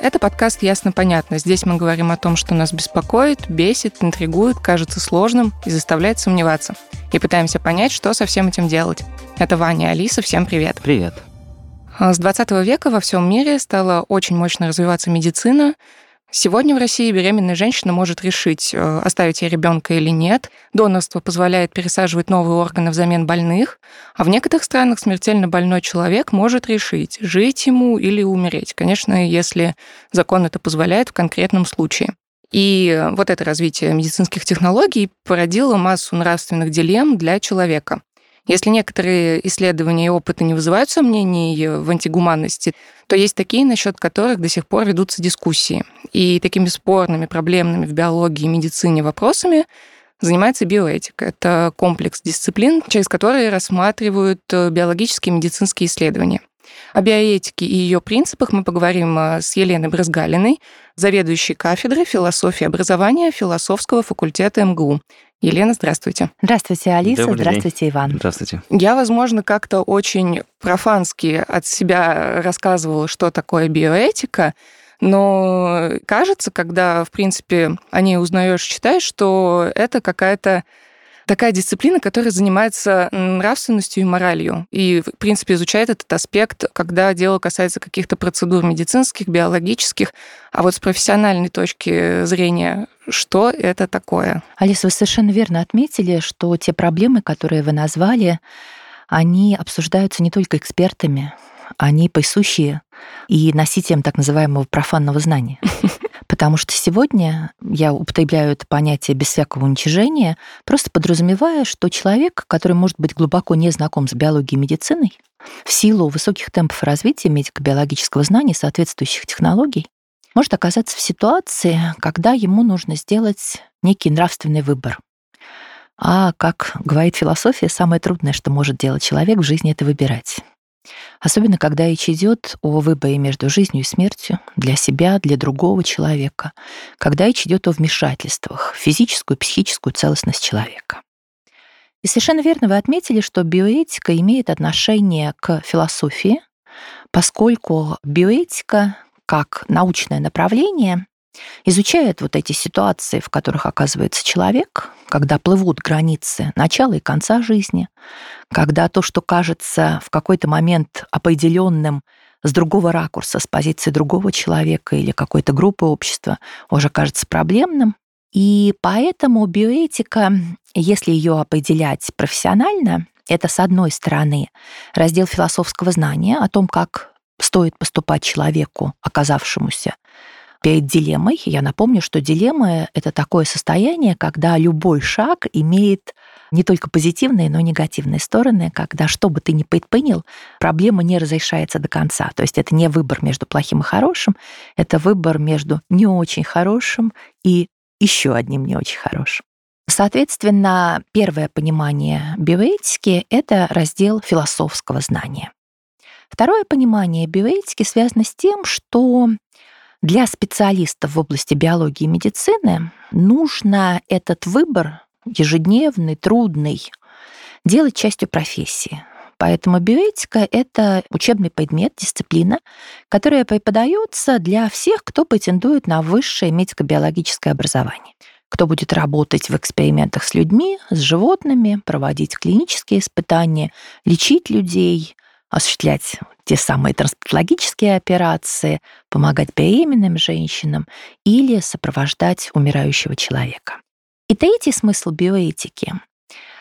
Это подкаст «Ясно-понятно». Здесь мы говорим о том, что нас беспокоит, бесит, интригует, кажется сложным и заставляет сомневаться. И пытаемся понять, что со всем этим делать. Это Ваня и Алиса. Всем привет. Привет. С 20 века во всем мире стала очень мощно развиваться медицина, Сегодня в России беременная женщина может решить, э, оставить ей ребенка или нет. Донорство позволяет пересаживать новые органы взамен больных, а в некоторых странах смертельно больной человек может решить, жить ему или умереть. Конечно, если закон это позволяет в конкретном случае. И вот это развитие медицинских технологий породило массу нравственных дилемм для человека. Если некоторые исследования и опыты не вызывают сомнений в антигуманности, то есть такие, насчет которых до сих пор ведутся дискуссии. И такими спорными, проблемными в биологии и медицине вопросами занимается биоэтика. Это комплекс дисциплин, через которые рассматривают э, биологические и медицинские исследования. О биоэтике и ее принципах мы поговорим э, с Еленой Брызгалиной, заведующей кафедрой философии образования философского факультета МГУ. Елена, здравствуйте. Здравствуйте, Алиса. Добрый здравствуйте, день. Иван. Здравствуйте. Я, возможно, как-то очень профански от себя рассказывала, что такое биоэтика, но кажется, когда, в принципе, о ней узнаешь, читаешь, что это какая-то такая дисциплина, которая занимается нравственностью и моралью. И, в принципе, изучает этот аспект, когда дело касается каких-то процедур медицинских, биологических. А вот с профессиональной точки зрения, что это такое? Алиса, вы совершенно верно отметили, что те проблемы, которые вы назвали, они обсуждаются не только экспертами, они присущи и носителям так называемого профанного знания. Потому что сегодня я употребляю это понятие без всякого уничижения, просто подразумевая, что человек, который может быть глубоко не знаком с биологией и медициной, в силу высоких темпов развития медико-биологического знания соответствующих технологий, может оказаться в ситуации, когда ему нужно сделать некий нравственный выбор. А, как говорит философия, самое трудное, что может делать человек в жизни, это выбирать. Особенно, когда речь идет о выборе между жизнью и смертью для себя, для другого человека, когда речь идет о вмешательствах в физическую и психическую целостность человека. И совершенно верно вы отметили, что биоэтика имеет отношение к философии, поскольку биоэтика как научное направление изучает вот эти ситуации, в которых оказывается человек, когда плывут границы начала и конца жизни, когда то, что кажется в какой-то момент определенным с другого ракурса, с позиции другого человека или какой-то группы общества, уже кажется проблемным. И поэтому биоэтика, если ее определять профессионально, это, с одной стороны, раздел философского знания о том, как стоит поступать человеку, оказавшемуся перед дилеммой. Я напомню, что дилемма — это такое состояние, когда любой шаг имеет не только позитивные, но и негативные стороны, когда что бы ты ни предпринял, проблема не разрешается до конца. То есть это не выбор между плохим и хорошим, это выбор между не очень хорошим и еще одним не очень хорошим. Соответственно, первое понимание биоэтики — это раздел философского знания. Второе понимание биоэтики связано с тем, что для специалистов в области биологии и медицины нужно этот выбор ежедневный, трудный, делать частью профессии. Поэтому биоэтика — это учебный предмет, дисциплина, которая преподается для всех, кто претендует на высшее медико-биологическое образование кто будет работать в экспериментах с людьми, с животными, проводить клинические испытания, лечить людей, осуществлять те самые трансплантологические операции, помогать беременным женщинам или сопровождать умирающего человека. И третий смысл биоэтики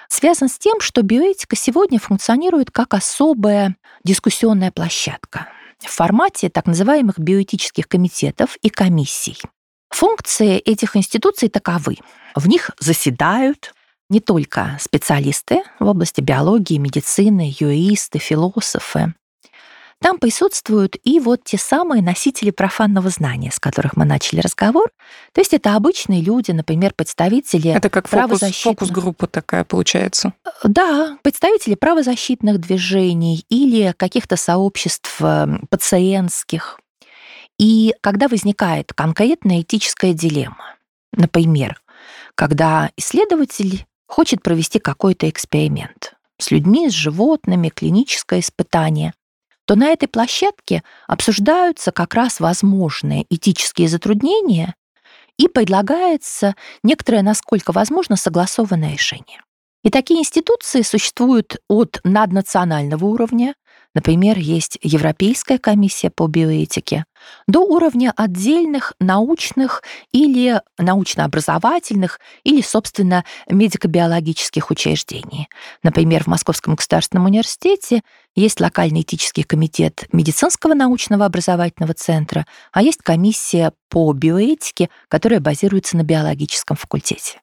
связан с тем, что биоэтика сегодня функционирует как особая дискуссионная площадка в формате так называемых биоэтических комитетов и комиссий. Функции этих институций таковы. В них заседают не только специалисты в области биологии, медицины, юристы, философы. Там присутствуют и вот те самые носители профанного знания, с которых мы начали разговор. То есть это обычные люди, например, представители Это как фокус, правозащитных... фокус-группа такая получается. Да, представители правозащитных движений или каких-то сообществ э, пациентских. И когда возникает конкретная этическая дилемма, например, когда исследователь хочет провести какой-то эксперимент с людьми, с животными, клиническое испытание, то на этой площадке обсуждаются как раз возможные этические затруднения и предлагается некоторое, насколько возможно, согласованное решение. И такие институции существуют от наднационального уровня, Например, есть Европейская комиссия по биоэтике, до уровня отдельных научных или научно-образовательных или, собственно, медико-биологических учреждений. Например, в Московском государственном университете есть локальный этический комитет медицинского научного образовательного центра, а есть комиссия по биоэтике, которая базируется на биологическом факультете.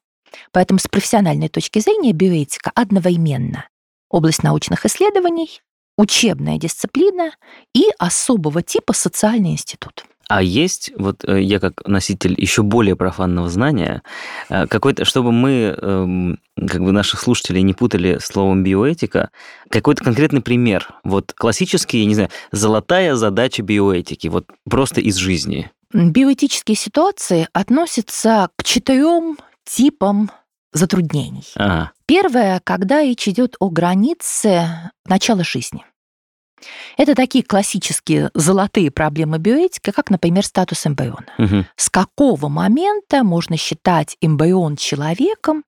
Поэтому с профессиональной точки зрения биоэтика одновременно область научных исследований, учебная дисциплина и особого типа социальный институт. А есть, вот э, я как носитель еще более профанного знания, э, какой-то, чтобы мы, эм, как бы наших слушателей не путали словом биоэтика, какой-то конкретный пример. Вот классический, я не знаю, золотая задача биоэтики, вот просто из жизни. Биоэтические ситуации относятся к четырем типам затруднений. Ага. Первое, когда речь идет о границе начала жизни. Это такие классические золотые проблемы биоэтики, как, например, статус эмбриона. Угу. С какого момента можно считать эмбрион человеком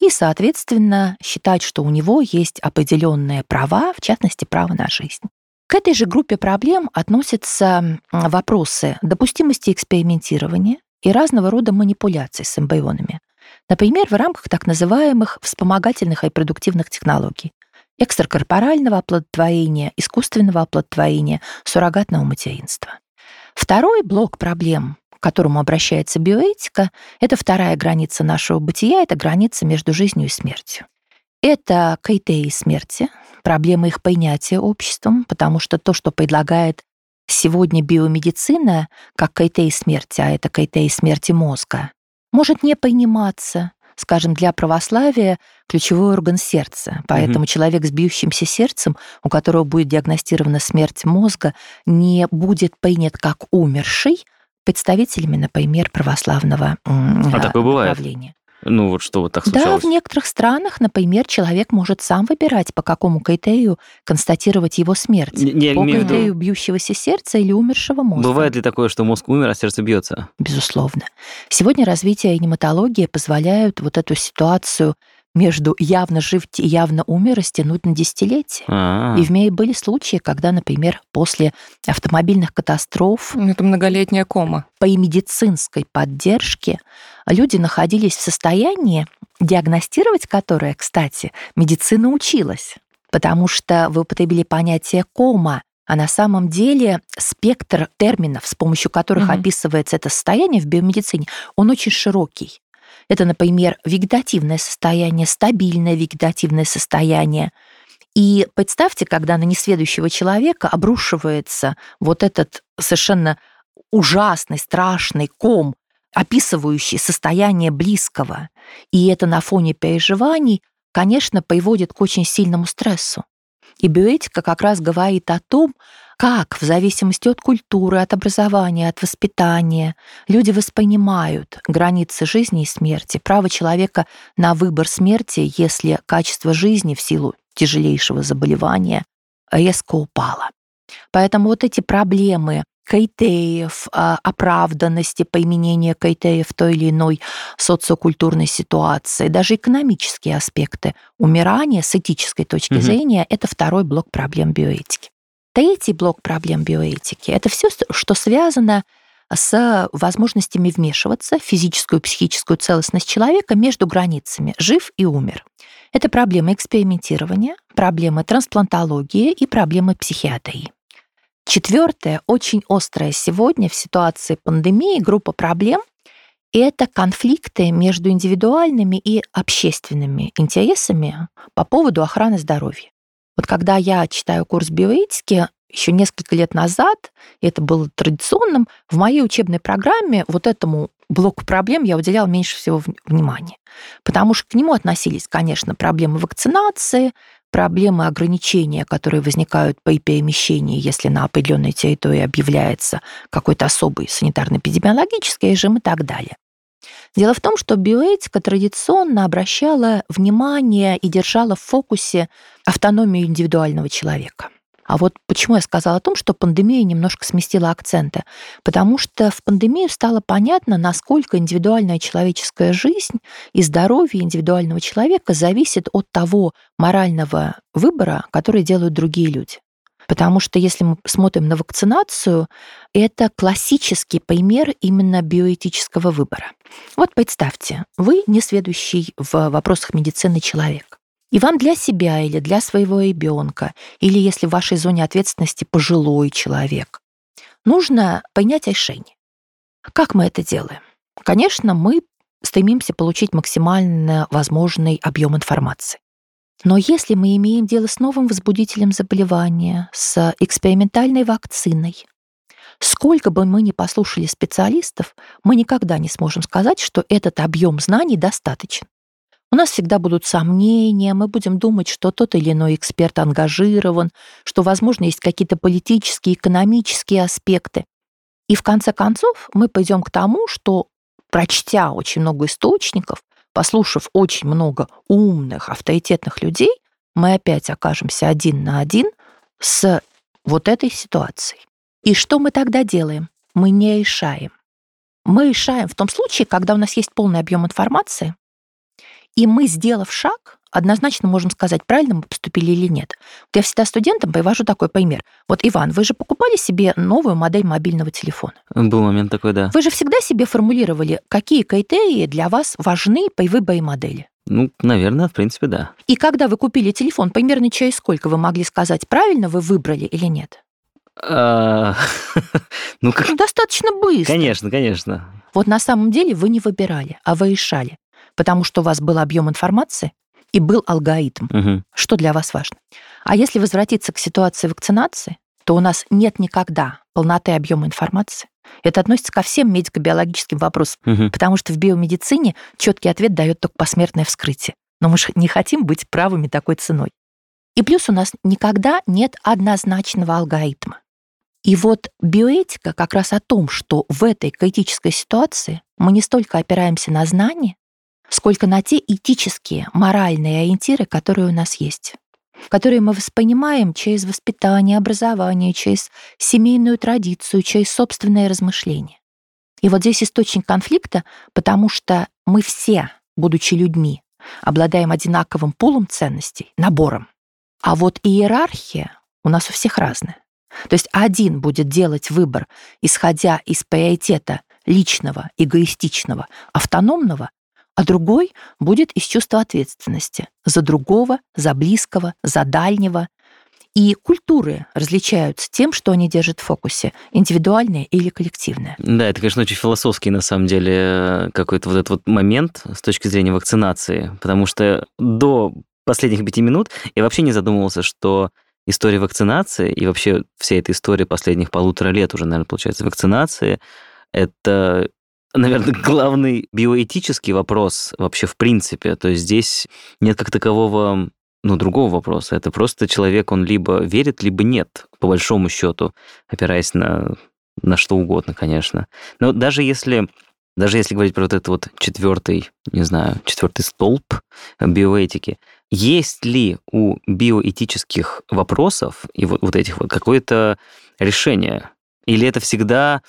и, соответственно, считать, что у него есть определенные права, в частности, право на жизнь. К этой же группе проблем относятся вопросы допустимости экспериментирования и разного рода манипуляций с эмбрионами. Например, в рамках так называемых вспомогательных репродуктивных технологий экстракорпорального оплодотворения, искусственного оплодотворения, суррогатного материнства. Второй блок проблем, к которому обращается биоэтика, это вторая граница нашего бытия, это граница между жизнью и смертью. Это критерии смерти, проблемы их принятия обществом, потому что то, что предлагает сегодня биомедицина, как критерий смерти, а это критерий смерти мозга, может не приниматься, скажем, для православия ключевой орган сердца. Поэтому угу. человек с бьющимся сердцем, у которого будет диагностирована смерть мозга, не будет принят как умерший представителями, например, православного а такое бывает. Ну вот что вот так случалось? Да, в некоторых странах, например, человек может сам выбирать, по какому критерию констатировать его смерть. Не, по критерию виду... бьющегося сердца или умершего мозга. Бывает ли такое, что мозг умер, а сердце бьется? Безусловно. Сегодня развитие реаниматологии позволяют вот эту ситуацию между явно жив и явно умер растянуть на десятилетия. А-а-а. И в мире были случаи, когда, например, после автомобильных катастроф... Ну, это многолетняя кома. По медицинской поддержке люди находились в состоянии, диагностировать которое, кстати, медицина училась. Потому что вы употребили понятие кома, а на самом деле спектр терминов, с помощью которых угу. описывается это состояние в биомедицине, он очень широкий. Это, например, вегетативное состояние, стабильное вегетативное состояние. И представьте, когда на несведущего человека обрушивается вот этот совершенно ужасный, страшный ком, описывающий состояние близкого, и это на фоне переживаний, конечно, приводит к очень сильному стрессу. И биоэтика как раз говорит о том, как в зависимости от культуры, от образования, от воспитания люди воспринимают границы жизни и смерти, право человека на выбор смерти, если качество жизни в силу тяжелейшего заболевания резко упало. Поэтому вот эти проблемы критериев, а, оправданности применения критериев в той или иной социокультурной ситуации, даже экономические аспекты умирания с этической точки угу. зрения – это второй блок проблем биоэтики. Третий блок проблем биоэтики – это все, что связано с возможностями вмешиваться в физическую и психическую целостность человека между границами «жив» и «умер». Это проблемы экспериментирования, проблемы трансплантологии и проблемы психиатрии. Четвертое, очень острое сегодня в ситуации пандемии группа проблем – это конфликты между индивидуальными и общественными интересами по поводу охраны здоровья. Вот когда я читаю курс биоэтики, еще несколько лет назад, и это было традиционным, в моей учебной программе вот этому блоку проблем я уделяла меньше всего внимания. Потому что к нему относились, конечно, проблемы вакцинации, проблемы ограничения, которые возникают при перемещении, если на определенной территории объявляется какой-то особый санитарно-эпидемиологический режим и так далее. Дело в том, что биоэтика традиционно обращала внимание и держала в фокусе автономию индивидуального человека. А вот почему я сказала о том, что пандемия немножко сместила акценты? Потому что в пандемию стало понятно, насколько индивидуальная человеческая жизнь и здоровье индивидуального человека зависит от того морального выбора, который делают другие люди. Потому что если мы смотрим на вакцинацию, это классический пример именно биоэтического выбора. Вот представьте, вы несведущий в вопросах медицины человек. И вам для себя или для своего ребенка, или если в вашей зоне ответственности пожилой человек, нужно принять решение. Как мы это делаем? Конечно, мы стремимся получить максимально возможный объем информации. Но если мы имеем дело с новым возбудителем заболевания, с экспериментальной вакциной, сколько бы мы ни послушали специалистов, мы никогда не сможем сказать, что этот объем знаний достаточен. У нас всегда будут сомнения, мы будем думать, что тот или иной эксперт ангажирован, что, возможно, есть какие-то политические, экономические аспекты. И в конце концов мы пойдем к тому, что, прочтя очень много источников, послушав очень много умных, авторитетных людей, мы опять окажемся один на один с вот этой ситуацией. И что мы тогда делаем? Мы не решаем. Мы решаем в том случае, когда у нас есть полный объем информации, и мы, сделав шаг, однозначно можем сказать, правильно мы поступили или нет. Вот я всегда студентам привожу такой пример. Вот, Иван, вы же покупали себе новую модель мобильного телефона? Был момент такой, да. Вы же всегда себе формулировали, какие критерии для вас важны при выборе модели. Ну, наверное, в принципе, да. И когда вы купили телефон, примерно через сколько вы могли сказать, правильно вы выбрали или нет? А, ну, как... Достаточно быстро. Конечно, конечно. Вот на самом деле вы не выбирали, а вы решали, потому что у вас был объем информации, и был алгоритм, Мгм. что для вас важно. А если возвратиться к ситуации вакцинации, то у нас нет никогда полноты объема информации. Это относится ко всем медико-биологическим вопросам, Мгм. потому что в биомедицине четкий ответ дает только посмертное вскрытие. Но мы же не хотим быть правыми такой ценой. И плюс у нас никогда нет однозначного алгоритма. И вот биоэтика как раз о том, что в этой критической ситуации мы не столько опираемся на знания, сколько на те этические, моральные ориентиры, которые у нас есть которые мы воспринимаем через воспитание, образование, через семейную традицию, через собственные размышления. И вот здесь источник конфликта, потому что мы все, будучи людьми, обладаем одинаковым пулом ценностей, набором. А вот иерархия у нас у всех разная. То есть один будет делать выбор, исходя из приоритета личного, эгоистичного, автономного, а другой будет из чувства ответственности за другого, за близкого, за дальнего. И культуры различаются тем, что они держат в фокусе, индивидуальное или коллективное. Да, это, конечно, очень философский, на самом деле, э, какой-то вот этот вот момент с точки зрения вакцинации, потому что до последних пяти минут я вообще не задумывался, что история вакцинации и вообще вся эта история последних полутора лет уже, наверное, получается, вакцинации, это наверное, главный биоэтический вопрос вообще в принципе. То есть здесь нет как такового ну, другого вопроса. Это просто человек, он либо верит, либо нет, по большому счету, опираясь на, на что угодно, конечно. Но даже если даже если говорить про вот этот вот четвертый, не знаю, четвертый столб биоэтики, есть ли у биоэтических вопросов и вот, вот этих вот какое-то решение? Или это всегда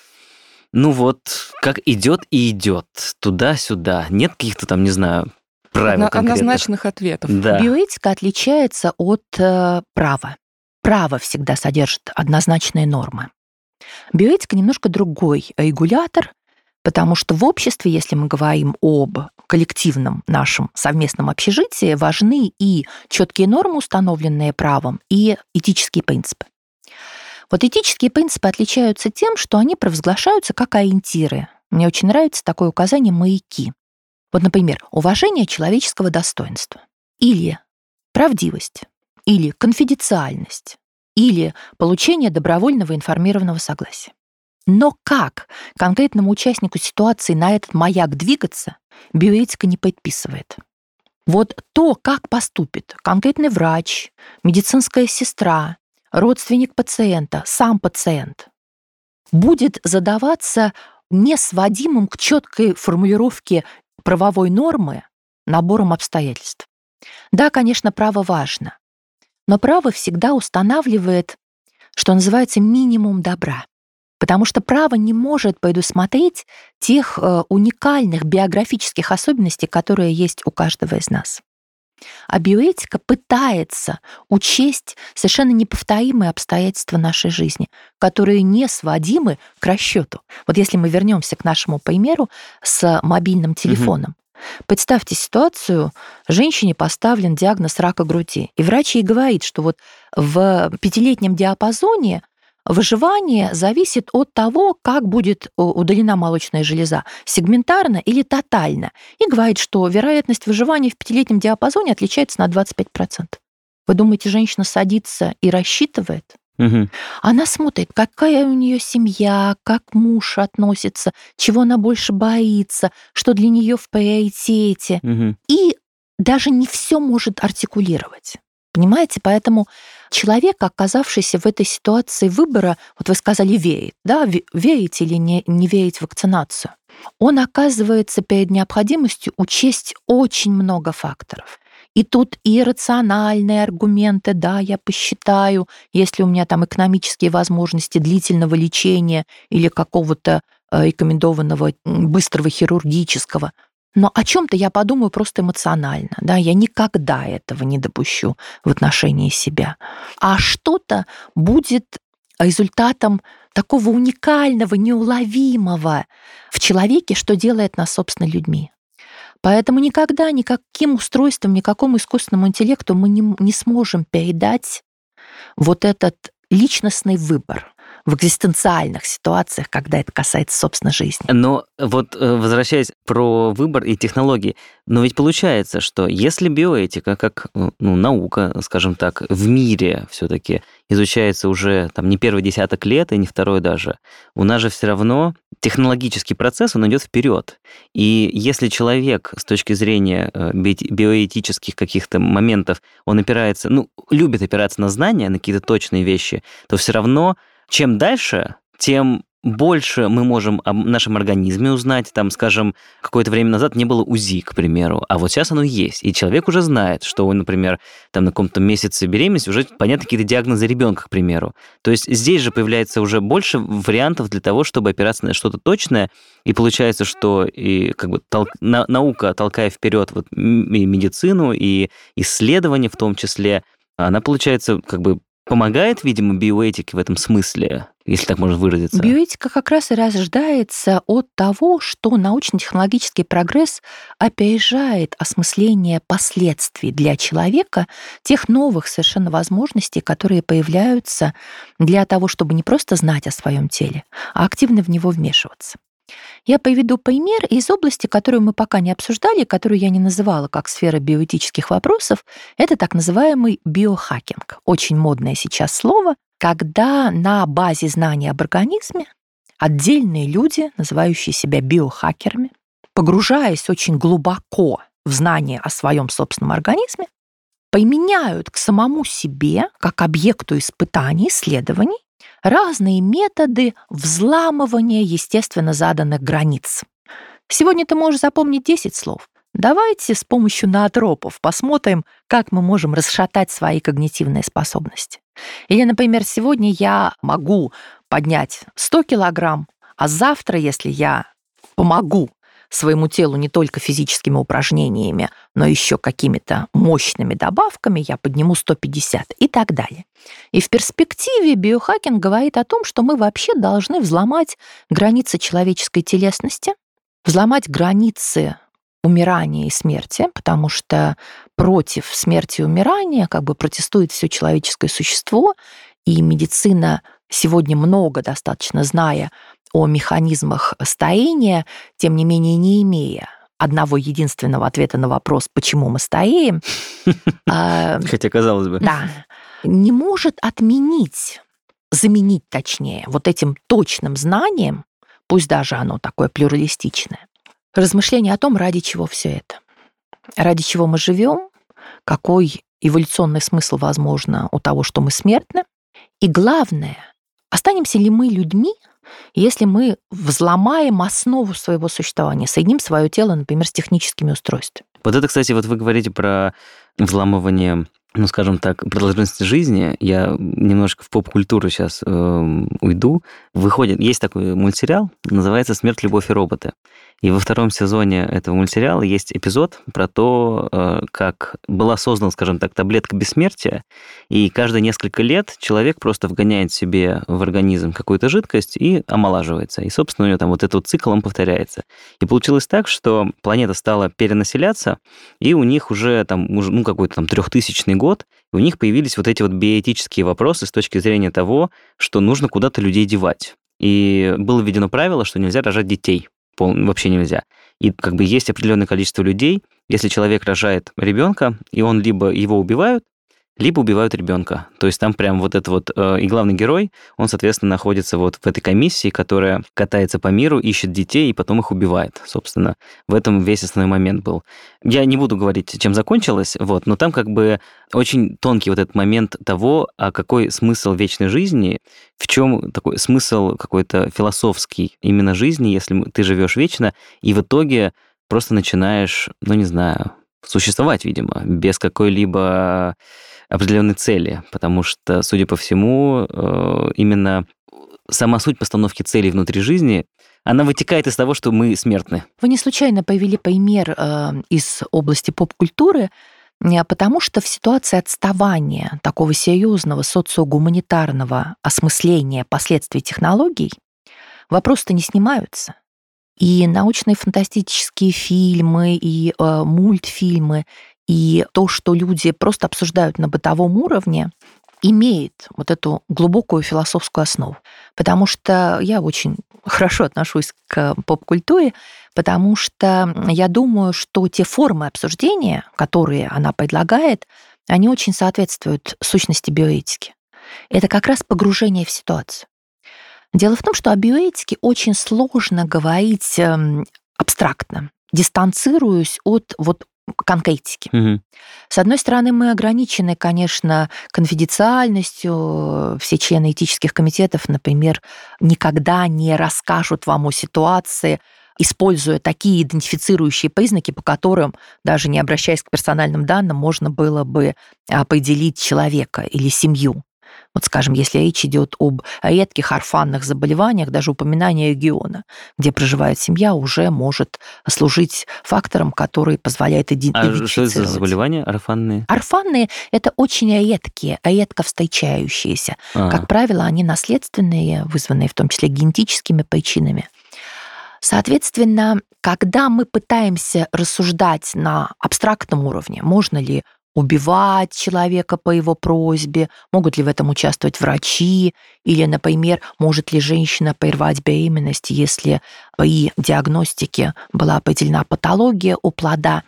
ну вот, как идет и идет, туда-сюда. Нет каких-то там, не знаю, правил Одно- Однозначных ответов. Да. Биоэтика отличается от э, права. Право всегда содержит однозначные нормы. Биоэтика немножко другой регулятор, потому что в обществе, если мы говорим об коллективном нашем совместном общежитии, важны и четкие нормы, установленные правом, и этические принципы. Вот этические принципы отличаются тем, что они провозглашаются как ориентиры. Мне очень нравится такое указание «маяки». Вот, например, уважение человеческого достоинства или правдивость, или конфиденциальность, или получение добровольного информированного согласия. Но как конкретному участнику ситуации на этот маяк двигаться, биоэтика не предписывает. Вот то, как поступит конкретный врач, медицинская сестра, родственник пациента, сам пациент, будет задаваться не сводимым к четкой формулировке правовой нормы набором обстоятельств. Да, конечно, право важно, но право всегда устанавливает что называется, минимум добра. Потому что право не может предусмотреть тех э, уникальных биографических особенностей, которые есть у каждого из нас. А биоэтика пытается учесть совершенно неповторимые обстоятельства нашей жизни, которые не сводимы к расчету. Вот если мы вернемся к нашему примеру с мобильным телефоном. Угу. Представьте ситуацию, женщине поставлен диагноз рака груди, и врач ей говорит, что вот в пятилетнем диапазоне Выживание зависит от того, как будет э, удалена молочная железа, сегментарно или тотально. И говорит, что вероятность выживания в пятилетнем диапазоне отличается на 25%. Вы думаете, женщина садится и рассчитывает? Угу. Она смотрит, какая у нее семья, как муж относится, чего она больше боится, что для нее в приоритете. Угу. И даже не все может артикулировать. Понимаете, поэтому человек, оказавшийся в этой ситуации выбора, вот вы сказали, верит, да, верить или не, не верить в вакцинацию, он оказывается перед необходимостью учесть очень много факторов. И тут и рациональные аргументы, да, я посчитаю, если у меня там экономические возможности длительного лечения или какого-то э, рекомендованного быстрого хирургического – но о чем-то я подумаю просто эмоционально, да, я никогда этого не допущу в отношении себя. А что-то будет результатом такого уникального, неуловимого в человеке, что делает нас, собственно, людьми. Поэтому никогда никаким устройством, никакому искусственному интеллекту мы не, не сможем передать вот этот личностный выбор, в экзистенциальных ситуациях, когда это касается, собственно, жизни. Но вот э, возвращаясь про выбор и технологии, но ведь получается, что если биоэтика как э, ну, наука, скажем так, в мире все-таки изучается уже там не первый десяток лет и не второй даже, у нас же все равно технологический процесс, он идет вперед. И если человек с точки зрения э, биоэтических каких-то моментов, он опирается, ну, любит опираться на знания, на какие-то точные вещи, то все равно чем дальше, тем больше мы можем о нашем организме узнать. Там, скажем, какое-то время назад не было УЗИ, к примеру, а вот сейчас оно есть. И человек уже знает, что он, например, там на каком-то месяце беременности уже понятны какие-то диагнозы ребенка, к примеру. То есть здесь же появляется уже больше вариантов для того, чтобы опираться на что-то точное. И получается, что и как бы тол- на- наука, толкая вперед вот и медицину, и исследования в том числе, она, получается, как бы помогает, видимо, биоэтике в этом смысле, если так можно выразиться? Биоэтика как раз и рождается от того, что научно-технологический прогресс опережает осмысление последствий для человека тех новых совершенно возможностей, которые появляются для того, чтобы не просто знать о своем теле, а активно в него вмешиваться. Я приведу пример из области, которую мы пока не обсуждали, которую я не называла как сфера биоэтических вопросов. Это так называемый биохакинг. Очень модное сейчас слово, когда на базе знания об организме отдельные люди, называющие себя биохакерами, погружаясь очень глубоко в знание о своем собственном организме, применяют к самому себе, как объекту испытаний, исследований, разные методы взламывания естественно заданных границ. Сегодня ты можешь запомнить 10 слов. Давайте с помощью наотропов посмотрим, как мы можем расшатать свои когнитивные способности. Или, например, сегодня я могу поднять 100 килограмм, а завтра, если я помогу своему телу не только физическими упражнениями, но еще какими-то мощными добавками, я подниму 150 и так далее. И в перспективе биохакинг говорит о том, что мы вообще должны взломать границы человеческой телесности, взломать границы умирания и смерти, потому что против смерти и умирания как бы протестует все человеческое существо, и медицина сегодня много достаточно зная о механизмах старения, тем не менее не имея одного единственного ответа на вопрос, почему мы стареем. А, Хотя, казалось бы. Да. Не может отменить, заменить точнее, вот этим точным знанием, пусть даже оно такое плюралистичное, размышление о том, ради чего все это. Ради чего мы живем, какой эволюционный смысл, возможно, у того, что мы смертны. И главное, останемся ли мы людьми, если мы взломаем основу своего существования, соединим свое тело, например, с техническими устройствами. Вот это, кстати, вот вы говорите про взламывание ну, скажем так, продолжительности жизни, я немножко в поп-культуру сейчас э, уйду, выходит, есть такой мультсериал, называется «Смерть, любовь и роботы». И во втором сезоне этого мультсериала есть эпизод про то, э, как была создана, скажем так, таблетка бессмертия, и каждые несколько лет человек просто вгоняет себе в организм какую-то жидкость и омолаживается. И, собственно, у него там вот этот цикл, он повторяется. И получилось так, что планета стала перенаселяться, и у них уже там, ну, какой-то там трехтысячный год, у них появились вот эти вот биоэтические вопросы с точки зрения того, что нужно куда-то людей девать. И было введено правило, что нельзя рожать детей пол, вообще нельзя. И как бы есть определенное количество людей, если человек рожает ребенка, и он либо его убивают, либо убивают ребенка. То есть там прям вот это вот... Э, и главный герой, он, соответственно, находится вот в этой комиссии, которая катается по миру, ищет детей и потом их убивает. Собственно, в этом весь основной момент был. Я не буду говорить, чем закончилось, вот, но там как бы очень тонкий вот этот момент того, а какой смысл вечной жизни, в чем такой смысл какой-то философский именно жизни, если ты живешь вечно, и в итоге просто начинаешь, ну не знаю, существовать, видимо, без какой-либо определенной цели, потому что, судя по всему, э, именно сама суть постановки целей внутри жизни она вытекает из того, что мы смертны. Вы не случайно повели пример э, из области поп-культуры, э, потому что в ситуации отставания такого серьезного социогуманитарного осмысления последствий технологий вопросы-то не снимаются. И научные фантастические фильмы, и э, мультфильмы, и то, что люди просто обсуждают на бытовом уровне, имеет вот эту глубокую философскую основу. Потому что я очень хорошо отношусь к поп-культуре, потому что я думаю, что те формы обсуждения, которые она предлагает, они очень соответствуют сущности биоэтики. Это как раз погружение в ситуацию. Дело в том, что о биоэтике очень сложно говорить эм, абстрактно, дистанцируясь от вот конкретики. Угу. С одной стороны, мы ограничены, конечно, конфиденциальностью. Все члены этических комитетов, например, никогда не расскажут вам о ситуации, используя такие идентифицирующие признаки, по которым, даже не обращаясь к персональным данным, можно было бы определить человека или семью. Вот, скажем, если речь идет об редких орфанных заболеваниях, даже упоминание региона, где проживает семья, уже может служить фактором, который позволяет идентифицировать. А что это за заболевания орфанные? Орфанные – это очень редкие, редко встречающиеся. Ага. Как правило, они наследственные, вызванные в том числе генетическими причинами. Соответственно, когда мы пытаемся рассуждать на абстрактном уровне, можно ли убивать человека по его просьбе, могут ли в этом участвовать врачи, или, например, может ли женщина прервать беременность, если при диагностике была определена патология у плода.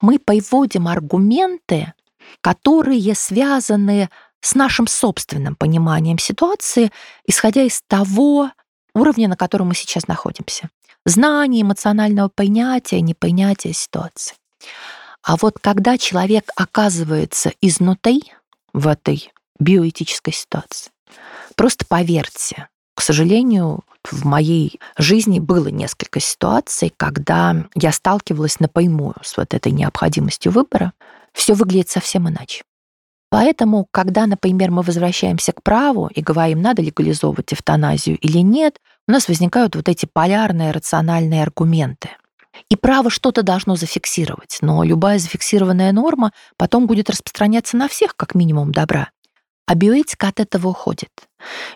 Мы приводим аргументы, которые связаны с нашим собственным пониманием ситуации, исходя из того уровня, на котором мы сейчас находимся. Знание эмоционального понятия, непонятия ситуации. А вот когда человек оказывается изнутри в этой биоэтической ситуации, просто поверьте, к сожалению, в моей жизни было несколько ситуаций, когда я сталкивалась напрямую с вот этой необходимостью выбора, все выглядит совсем иначе. Поэтому, когда, например, мы возвращаемся к праву и говорим, надо легализовывать эвтаназию или нет, у нас возникают вот эти полярные рациональные аргументы – и право что-то должно зафиксировать, но любая зафиксированная норма потом будет распространяться на всех, как минимум, добра. А биоэтика от этого уходит.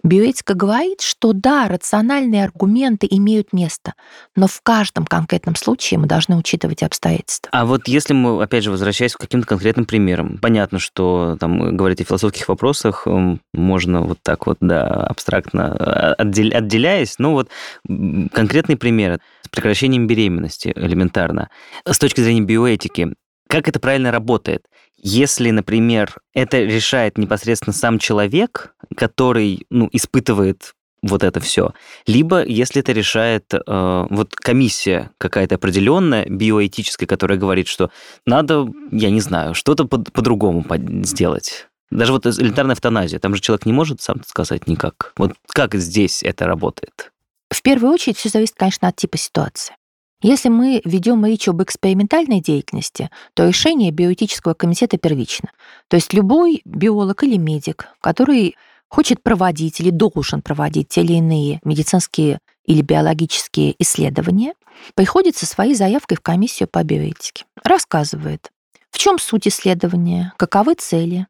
Биоэтика говорит, что да, рациональные аргументы имеют место, но в каждом конкретном случае мы должны учитывать обстоятельства. А вот если мы, опять же, возвращаясь к каким-то конкретным примерам, понятно, что там говорить о философских вопросах можно вот так вот, да, абстрактно а, отделяясь, но вот конкретный пример с прекращением беременности элементарно. С точки зрения биоэтики, как это правильно работает? Если, например, это решает непосредственно сам человек, который ну, испытывает вот это все. Либо, если это решает э, вот комиссия какая-то определенная, биоэтическая, которая говорит, что надо, я не знаю, что-то по- по-другому сделать. Даже вот элементарная эвтаназия, там же человек не может сам сказать никак. Вот как здесь это работает? В первую очередь все зависит, конечно, от типа ситуации. Если мы ведем речь об экспериментальной деятельности, то решение биоэтического комитета первично. То есть любой биолог или медик, который хочет проводить или должен проводить те или иные медицинские или биологические исследования, приходит со своей заявкой в комиссию по биоэтике. Рассказывает, в чем суть исследования, каковы цели,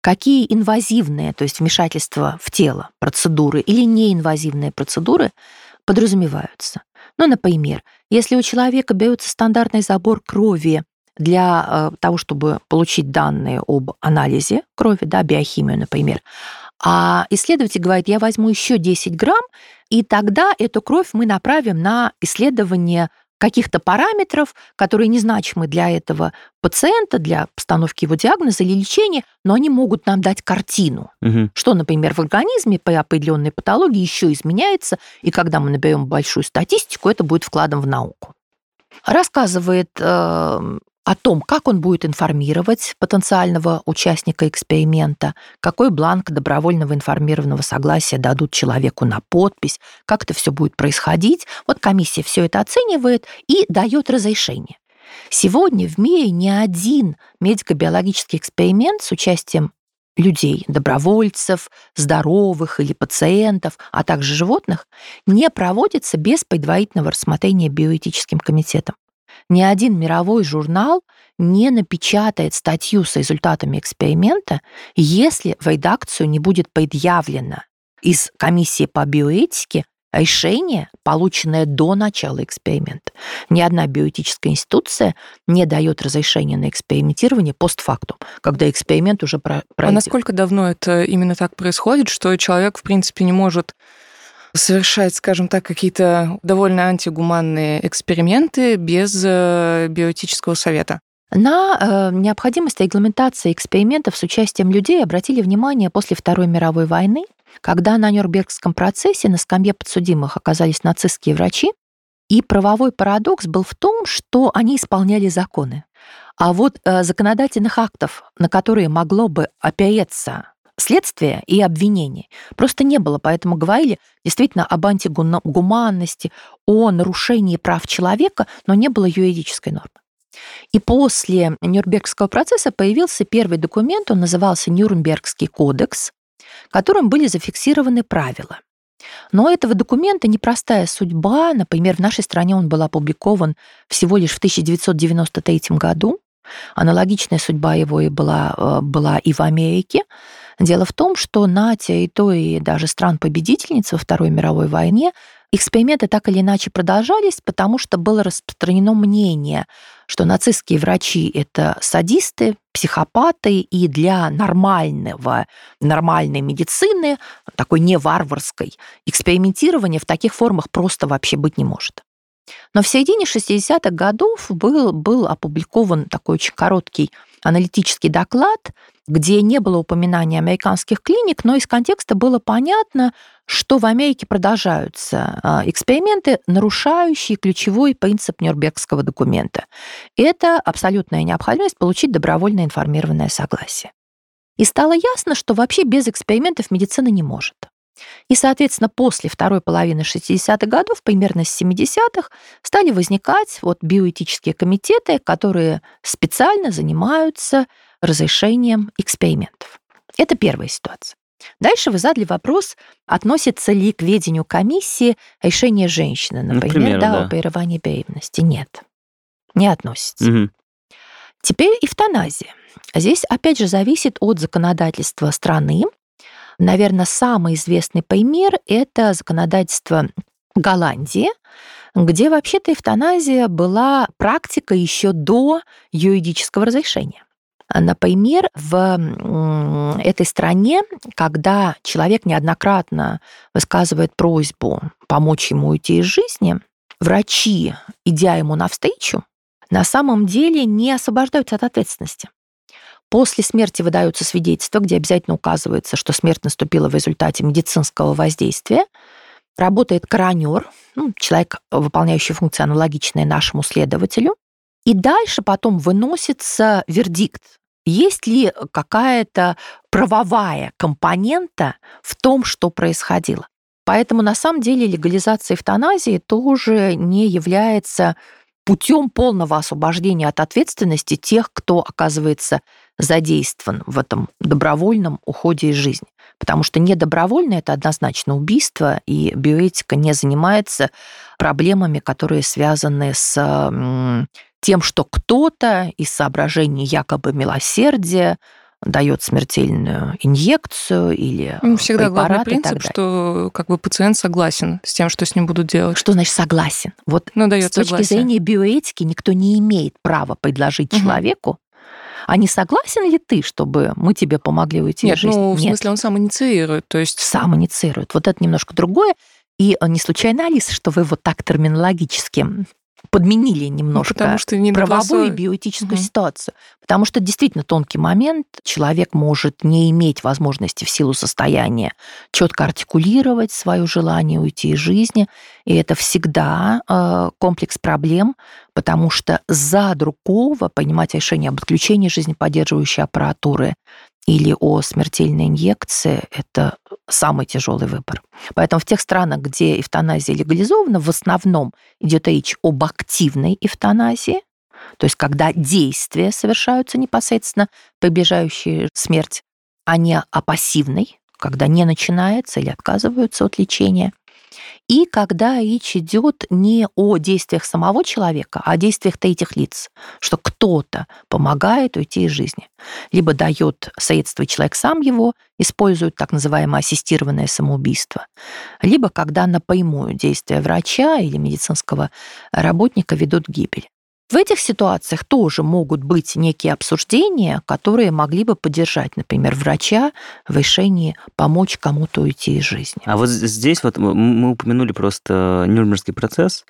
какие инвазивные, то есть вмешательства в тело, процедуры или неинвазивные процедуры подразумеваются. Ну, например, если у человека берется стандартный забор крови для э, того, чтобы получить данные об анализе крови, да, биохимию, например, а исследователь говорит, я возьму еще 10 грамм, и тогда эту кровь мы направим на исследование каких-то параметров, которые незначимы для этого пациента, для постановки его диагноза или лечения, но они могут нам дать картину, угу. что, например, в организме по определенной патологии еще изменяется, и когда мы наберем большую статистику, это будет вкладом в науку. Рассказывает э, о том, как он будет информировать потенциального участника эксперимента, какой бланк добровольного информированного согласия дадут человеку на подпись, как это все будет происходить. Вот комиссия все это оценивает и дает разрешение. Сегодня в мире ни один медико-биологический эксперимент с участием людей, добровольцев, здоровых или пациентов, а также животных, не проводится без предварительного рассмотрения биоэтическим комитетом ни один мировой журнал не напечатает статью с результатами эксперимента, если в редакцию не будет предъявлено из комиссии по биоэтике решение, полученное до начала эксперимента. Ни одна биоэтическая институция не дает разрешения на экспериментирование постфактум, когда эксперимент уже пройдет. А насколько давно это именно так происходит, что человек, в принципе, не может совершать, скажем так, какие-то довольно антигуманные эксперименты без э, биоэтического совета. На э, необходимость регламентации экспериментов с участием людей обратили внимание после Второй мировой войны, когда на Нюрнбергском процессе на скамье подсудимых оказались нацистские врачи, и правовой парадокс был в том, что они исполняли законы. А вот э, законодательных актов, на которые могло бы опереться следствия и обвинений просто не было, поэтому говорили действительно об антигуманности, о нарушении прав человека, но не было юридической нормы. И после Нюрнбергского процесса появился первый документ, он назывался Нюрнбергский кодекс, которым были зафиксированы правила. Но этого документа непростая судьба. Например, в нашей стране он был опубликован всего лишь в 1993 году. Аналогичная судьба его и была, э, была и в Америке. Дело в том, что на территории даже стран-победительниц во Второй мировой войне эксперименты так или иначе продолжались, потому что было распространено мнение, что нацистские врачи — это садисты, психопаты, и для нормального, нормальной медицины, такой не варварской, экспериментирование в таких формах просто вообще быть не может. Но в середине 60-х годов был, был опубликован такой очень короткий аналитический доклад, где не было упоминания американских клиник, но из контекста было понятно, что в Америке продолжаются а, эксперименты, нарушающие ключевой принцип Нюрнбергского документа. Это абсолютная необходимость получить добровольно информированное согласие. И стало ясно, что вообще без экспериментов медицина не может. И, соответственно, после второй половины 60-х годов, примерно с 70-х, стали возникать вот биоэтические комитеты, которые специально занимаются разрешением экспериментов. Это первая ситуация. Дальше вы задали вопрос, относится ли к ведению комиссии решение женщины, например, например да, да. о прерывании беременности. Нет, не относится. Угу. Теперь эвтаназия. Здесь, опять же, зависит от законодательства страны. Наверное, самый известный пример – это законодательство Голландии, где вообще-то эвтаназия была практика еще до юридического разрешения. Например, в этой стране, когда человек неоднократно высказывает просьбу помочь ему уйти из жизни, врачи, идя ему навстречу, на самом деле не освобождаются от ответственности. После смерти выдаются свидетельства, где обязательно указывается, что смерть наступила в результате медицинского воздействия. Работает коронер, ну, человек, выполняющий функции аналогичные нашему следователю. И дальше потом выносится вердикт. Есть ли какая-то правовая компонента в том, что происходило? Поэтому на самом деле легализация эвтаназии тоже не является путем полного освобождения от ответственности тех, кто оказывается задействован в этом добровольном уходе из жизни. Потому что недобровольно это однозначно убийство, и биоэтика не занимается проблемами, которые связаны с тем, что кто-то из соображений якобы милосердия дает смертельную инъекцию или ну, Всегда главный принцип, что как бы пациент согласен с тем, что с ним будут делать. Что значит согласен? Вот ну, дает с точки согласие. зрения биоэтики никто не имеет права предложить угу. человеку а не согласен ли ты, чтобы мы тебе помогли уйти Нет, из жизни? ну, в смысле, он сам инициирует, то есть... Сам инициирует. Вот это немножко другое. И не случайно, Алиса, что вы вот так терминологически подменили немножко ну, потому что не правовую и биоэтическую угу. ситуацию. Потому что действительно тонкий момент. Человек может не иметь возможности в силу состояния четко артикулировать свое желание уйти из жизни. И это всегда э, комплекс проблем, потому что за другого принимать решение об отключении жизнеподдерживающей аппаратуры или о смертельной инъекции – это самый тяжелый выбор. Поэтому в тех странах, где эвтаназия легализована, в основном идет речь об активной эвтаназии, то есть когда действия совершаются непосредственно, приближающие смерть, а не о пассивной, когда не начинается или отказываются от лечения – и когда речь идет не о действиях самого человека, а о действиях третьих лиц, что кто-то помогает уйти из жизни. Либо дает средства, человек сам его использует, так называемое ассистированное самоубийство. Либо когда напрямую действия врача или медицинского работника ведут к гибели. В этих ситуациях тоже могут быть некие обсуждения, которые могли бы поддержать, например, врача в решении помочь кому-то уйти из жизни. А вот здесь вот мы упомянули просто Нюрнбергский процесс,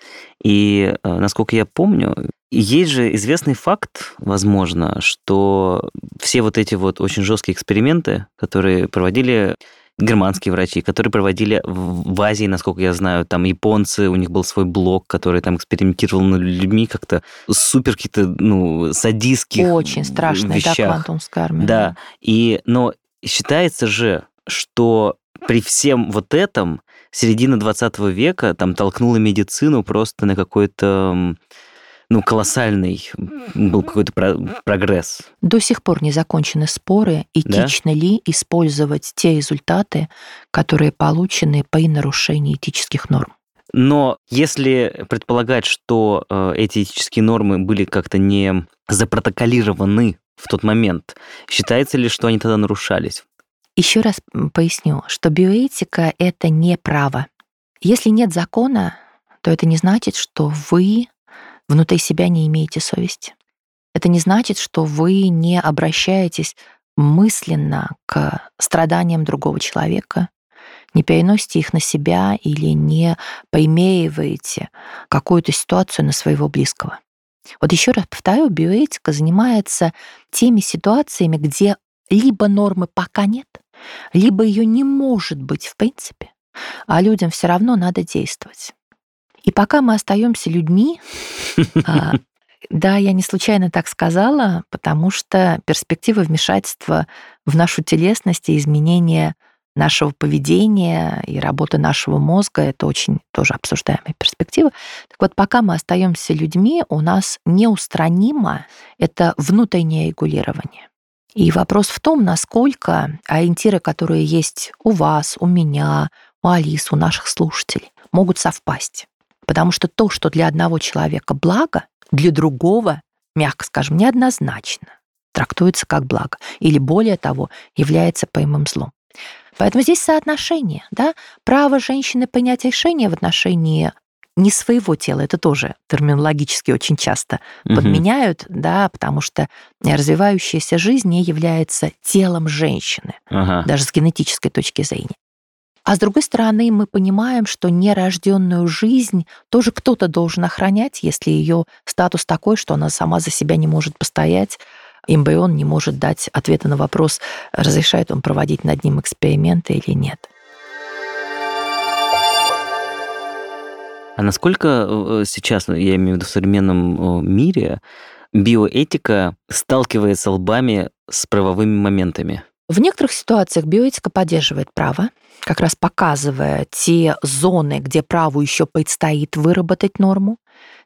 и, э, насколько я помню, есть же известный факт, возможно, что все вот эти вот очень жесткие эксперименты, которые проводили германские врачи, которые проводили в Азии, насколько я знаю, там японцы, у них был свой блог, который там экспериментировал над людьми как-то супер какие-то, ну, садистских Очень страшная, вещах. да, квантумская армия. Да, и, но считается же, что при всем вот этом середина 20 века там толкнула медицину просто на какой-то ну, колоссальный был какой-то про- прогресс. До сих пор не закончены споры, этично да? ли использовать те результаты, которые получены при нарушении этических норм. Но если предполагать, что э, эти этические нормы были как-то не запротоколированы в тот момент, считается ли, что они тогда нарушались? Еще раз поясню, что биоэтика — это не право. Если нет закона, то это не значит, что вы внутри себя не имеете совести. Это не значит, что вы не обращаетесь мысленно к страданиям другого человека, не переносите их на себя или не поимеиваете какую-то ситуацию на своего близкого. Вот еще раз повторю, биоэтика занимается теми ситуациями, где либо нормы пока нет, либо ее не может быть в принципе, а людям все равно надо действовать. И пока мы остаемся людьми, а, да, я не случайно так сказала, потому что перспектива вмешательства в нашу телесность и изменения нашего поведения и работы нашего мозга это очень тоже обсуждаемая перспектива. Так вот, пока мы остаемся людьми, у нас неустранимо это внутреннее регулирование. И вопрос в том, насколько ориентиры, которые есть у вас, у меня, у Алис, у наших слушателей, могут совпасть. Потому что то, что для одного человека благо, для другого, мягко скажем, неоднозначно трактуется как благо. Или более того, является прямым злом. Поэтому здесь соотношение, да, право женщины принять решение в отношении не своего тела, это тоже терминологически очень часто угу. подменяют, да, потому что развивающаяся жизнь не является телом женщины, ага. даже с генетической точки зрения. А с другой стороны, мы понимаем, что нерожденную жизнь тоже кто-то должен охранять, если ее статус такой, что она сама за себя не может постоять, эмбрион не может дать ответа на вопрос, разрешает он проводить над ним эксперименты или нет. А насколько э, сейчас, я имею в виду в современном мире, биоэтика сталкивается лбами с правовыми моментами? В некоторых ситуациях биоэтика поддерживает право, как раз показывая те зоны, где праву еще предстоит выработать норму.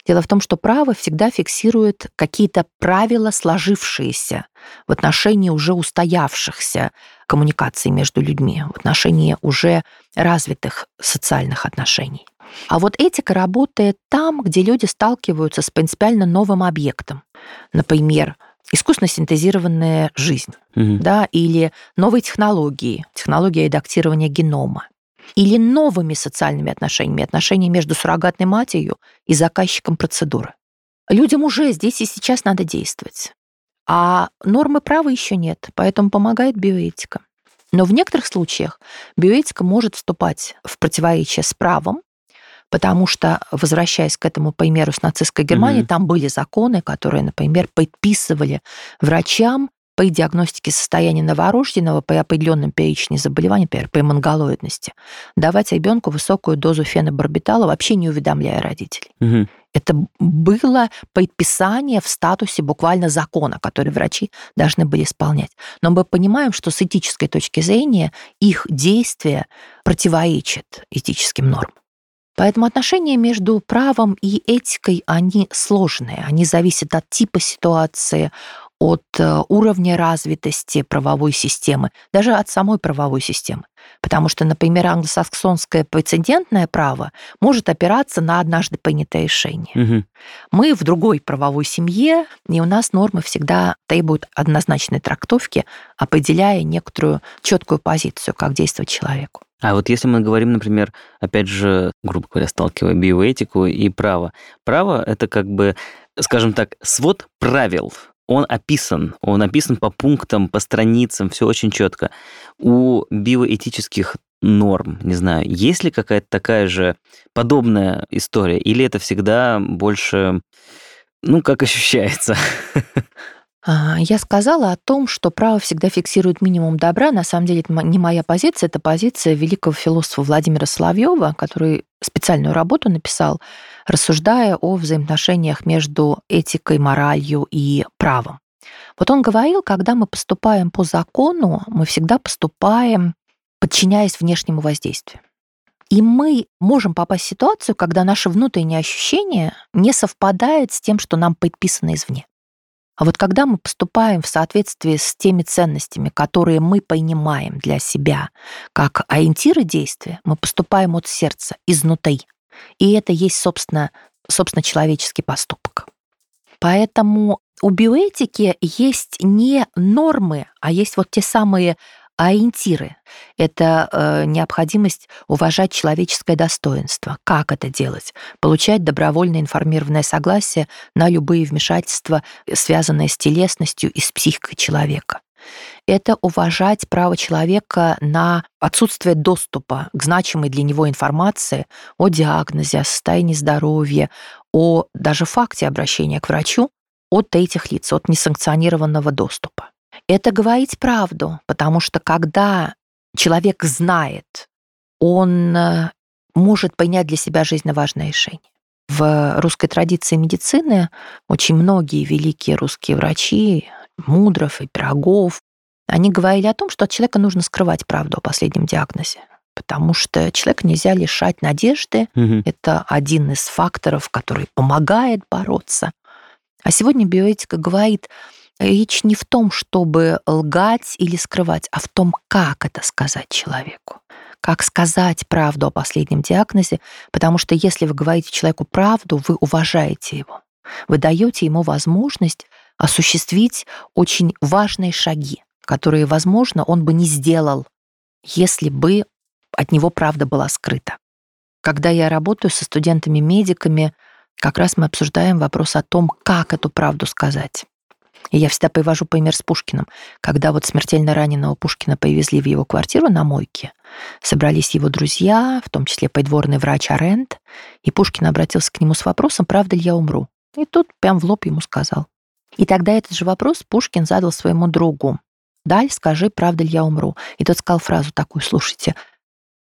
Дело в том, что право всегда фиксирует какие-то правила, сложившиеся в отношении уже устоявшихся коммуникаций между людьми, в отношении уже развитых социальных отношений. А вот этика работает там, где люди сталкиваются с принципиально новым объектом. Например, искусственно синтезированная жизнь, угу. да, или новые технологии, технология редактирования генома, или новыми социальными отношениями, отношения между суррогатной матерью и заказчиком процедуры. Людям уже здесь и сейчас надо действовать. А нормы права еще нет, поэтому помогает биоэтика. Но в некоторых случаях биоэтика может вступать в противоречие с правом, потому что, возвращаясь к этому примеру с нацистской Германией, угу. там были законы, которые, например, предписывали врачам при диагностике состояния новорожденного при определенном перечне заболеваний, например, при монголоидности, давать ребенку высокую дозу фенобарбитала, вообще не уведомляя родителей. Угу. Это было предписание в статусе буквально закона, который врачи должны были исполнять. Но мы понимаем, что с этической точки зрения их действия противоречат этическим нормам. Поэтому отношения между правом и этикой, они сложные. Они зависят от типа ситуации, от э, уровня развитости правовой системы, даже от самой правовой системы. Потому что, например, англосаксонское прецедентное право может опираться на однажды принятое решение. Угу. Мы в другой правовой семье, и у нас нормы всегда требуют однозначной трактовки, определяя некоторую четкую позицию, как действовать человеку. А вот если мы говорим, например, опять же, грубо говоря, сталкивая биоэтику и право. Право — это как бы, скажем так, свод правил, он описан, он описан по пунктам, по страницам, все очень четко. У биоэтических норм, не знаю, есть ли какая-то такая же подобная история, или это всегда больше, ну, как ощущается? А, я сказала о том, что право всегда фиксирует минимум добра. На самом деле это не моя позиция, это позиция великого философа Владимира Соловьева, который специальную работу написал, рассуждая о взаимоотношениях между этикой, моралью и правом. Вот он говорил, когда мы поступаем по закону, мы всегда поступаем, подчиняясь внешнему воздействию. И мы можем попасть в ситуацию, когда наше внутреннее ощущение не совпадает с тем, что нам предписано извне. А вот когда мы поступаем в соответствии с теми ценностями, которые мы понимаем для себя как ориентиры действия, мы поступаем от сердца, изнутри. И это есть, собственно, собственно человеческий поступок. Поэтому у биоэтики есть не нормы, а есть вот те самые ориентиры. Это э, необходимость уважать человеческое достоинство. Как это делать? Получать добровольно информированное согласие на любые вмешательства, связанные с телесностью и с психикой человека. Это уважать право человека на отсутствие доступа к значимой для него информации о диагнозе, о состоянии здоровья, о даже факте обращения к врачу от этих лиц, от несанкционированного доступа это говорить правду, потому что когда человек знает, он э, может принять для себя жизненно важное решение. В русской традиции медицины очень многие великие русские врачи, Мудров и Пирогов, они говорили о том, что от человека нужно скрывать правду о последнем диагнозе, потому что человека нельзя лишать надежды. Угу. Это один из факторов, который помогает бороться. А сегодня биоэтика говорит, Речь не в том, чтобы лгать или скрывать, а в том, как это сказать человеку. Как сказать правду о последнем диагнозе, потому что если вы говорите человеку правду, вы уважаете его. Вы даете ему возможность осуществить очень важные шаги, которые, возможно, он бы не сделал, если бы от него правда была скрыта. Когда я работаю со студентами-медиками, как раз мы обсуждаем вопрос о том, как эту правду сказать. И я всегда привожу пример с Пушкиным. Когда вот смертельно раненого Пушкина повезли в его квартиру на мойке, собрались его друзья, в том числе придворный врач Арент, и Пушкин обратился к нему с вопросом, правда ли я умру. И тут прям в лоб ему сказал. И тогда этот же вопрос Пушкин задал своему другу. «Даль, скажи, правда ли я умру?» И тот сказал фразу такую, слушайте,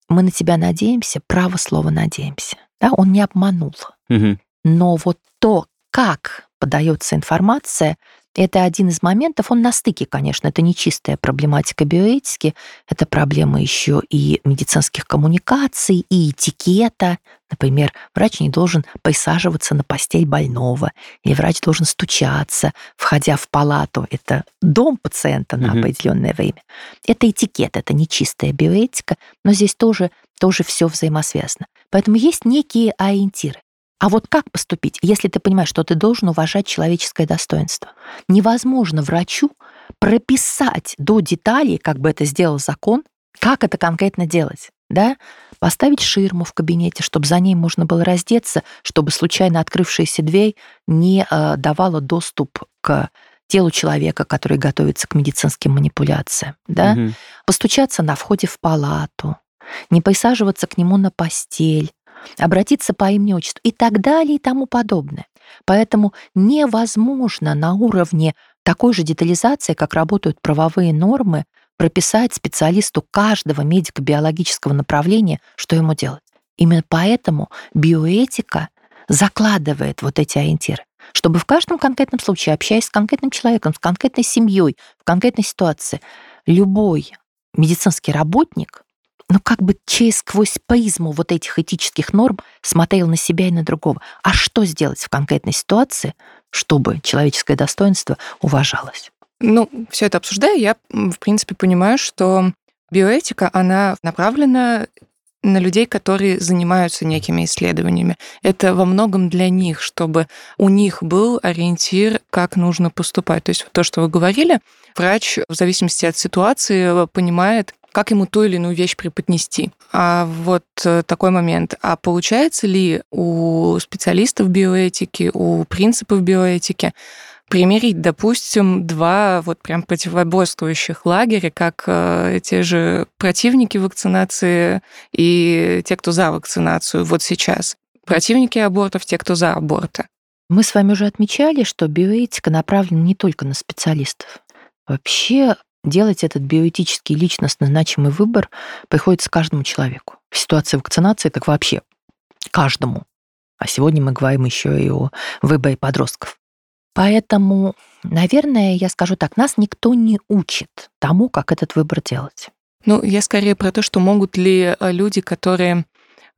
мы на тебя надеемся, право слово надеемся. Да, он не обманул. Угу. Но вот то, как подается информация, Это один из моментов, он на стыке, конечно, это не чистая проблематика биоэтики, это проблема еще и медицинских коммуникаций, и этикета. Например, врач не должен присаживаться на постель больного, или врач должен стучаться, входя в палату. Это дом пациента на определенное время. Это этикет, это не чистая биоэтика, но здесь тоже, тоже все взаимосвязано. Поэтому есть некие ориентиры. А вот как поступить, если ты понимаешь, что ты должен уважать человеческое достоинство? Невозможно врачу прописать до деталей, как бы это сделал закон, как это конкретно делать. Да? Поставить ширму в кабинете, чтобы за ней можно было раздеться, чтобы случайно открывшаяся дверь не э, давала доступ к телу человека, который готовится к медицинским манипуляциям. Да? Угу. Постучаться на входе в палату, не присаживаться к нему на постель, обратиться по имени отчеству и так далее и тому подобное. Поэтому невозможно на уровне такой же детализации, как работают правовые нормы, прописать специалисту каждого медико-биологического направления, что ему делать. Именно поэтому биоэтика закладывает вот эти ориентиры, чтобы в каждом конкретном случае, общаясь с конкретным человеком, с конкретной семьей, в конкретной ситуации, любой медицинский работник ну как бы через сквозь призму вот этих этических норм смотрел на себя и на другого. А что сделать в конкретной ситуации, чтобы человеческое достоинство уважалось? Ну, все это обсуждая, я, в принципе, понимаю, что биоэтика, она направлена на людей, которые занимаются некими исследованиями. Это во многом для них, чтобы у них был ориентир, как нужно поступать. То есть то, что вы говорили, врач в зависимости от ситуации понимает, как ему ту или иную вещь преподнести. А вот э, такой момент. А получается ли у специалистов биоэтики, у принципов биоэтики примирить, допустим, два вот прям противоборствующих лагеря, как э, те же противники вакцинации и те, кто за вакцинацию вот сейчас. Противники абортов, те, кто за аборты. Мы с вами уже отмечали, что биоэтика направлена не только на специалистов. Вообще делать этот биоэтический личностно значимый выбор приходится каждому человеку. В ситуации вакцинации так вообще каждому. А сегодня мы говорим еще и о выборе подростков. Поэтому, наверное, я скажу так, нас никто не учит тому, как этот выбор делать. Ну, я скорее про то, что могут ли э, люди, которые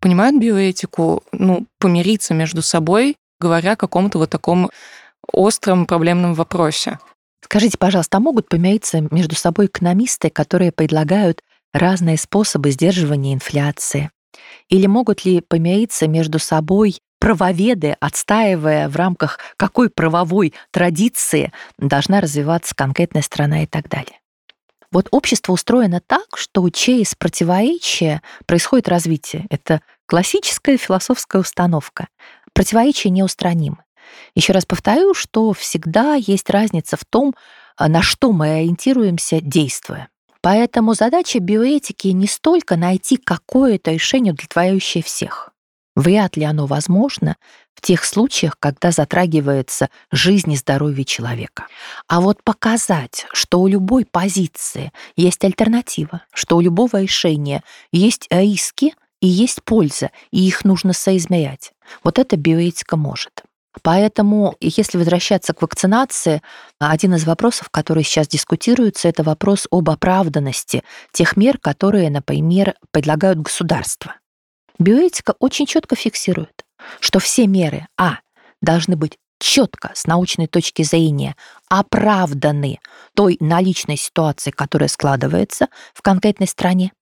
понимают биоэтику, ну, помириться между собой, говоря о каком-то вот таком остром проблемном вопросе. Скажите, пожалуйста, а могут помириться между собой экономисты, которые предлагают разные способы сдерживания инфляции? Или могут ли помириться между собой правоведы, отстаивая в рамках какой правовой традиции должна развиваться конкретная страна и так далее? Вот общество устроено так, что через противоречия происходит развитие. Это классическая философская установка. Противоречия неустранимы. Еще раз повторю, что всегда есть разница в том, а, на что мы ориентируемся, действуя. Поэтому задача биоэтики не столько найти какое-то решение, удовлетворяющее всех. Вряд ли оно возможно в тех случаях, когда затрагивается жизнь и здоровье человека. А вот показать, что у любой позиции есть альтернатива, что у любого решения есть риски и есть польза, и их нужно соизмерять. Вот это биоэтика может. Поэтому, если возвращаться к вакцинации, один из вопросов, который сейчас дискутируется, это вопрос об оправданности тех мер, которые, например, предлагают государства. Биоэтика очень четко фиксирует, что все меры, а, должны быть четко с научной точки зрения оправданы той наличной ситуации, которая складывается в конкретной стране,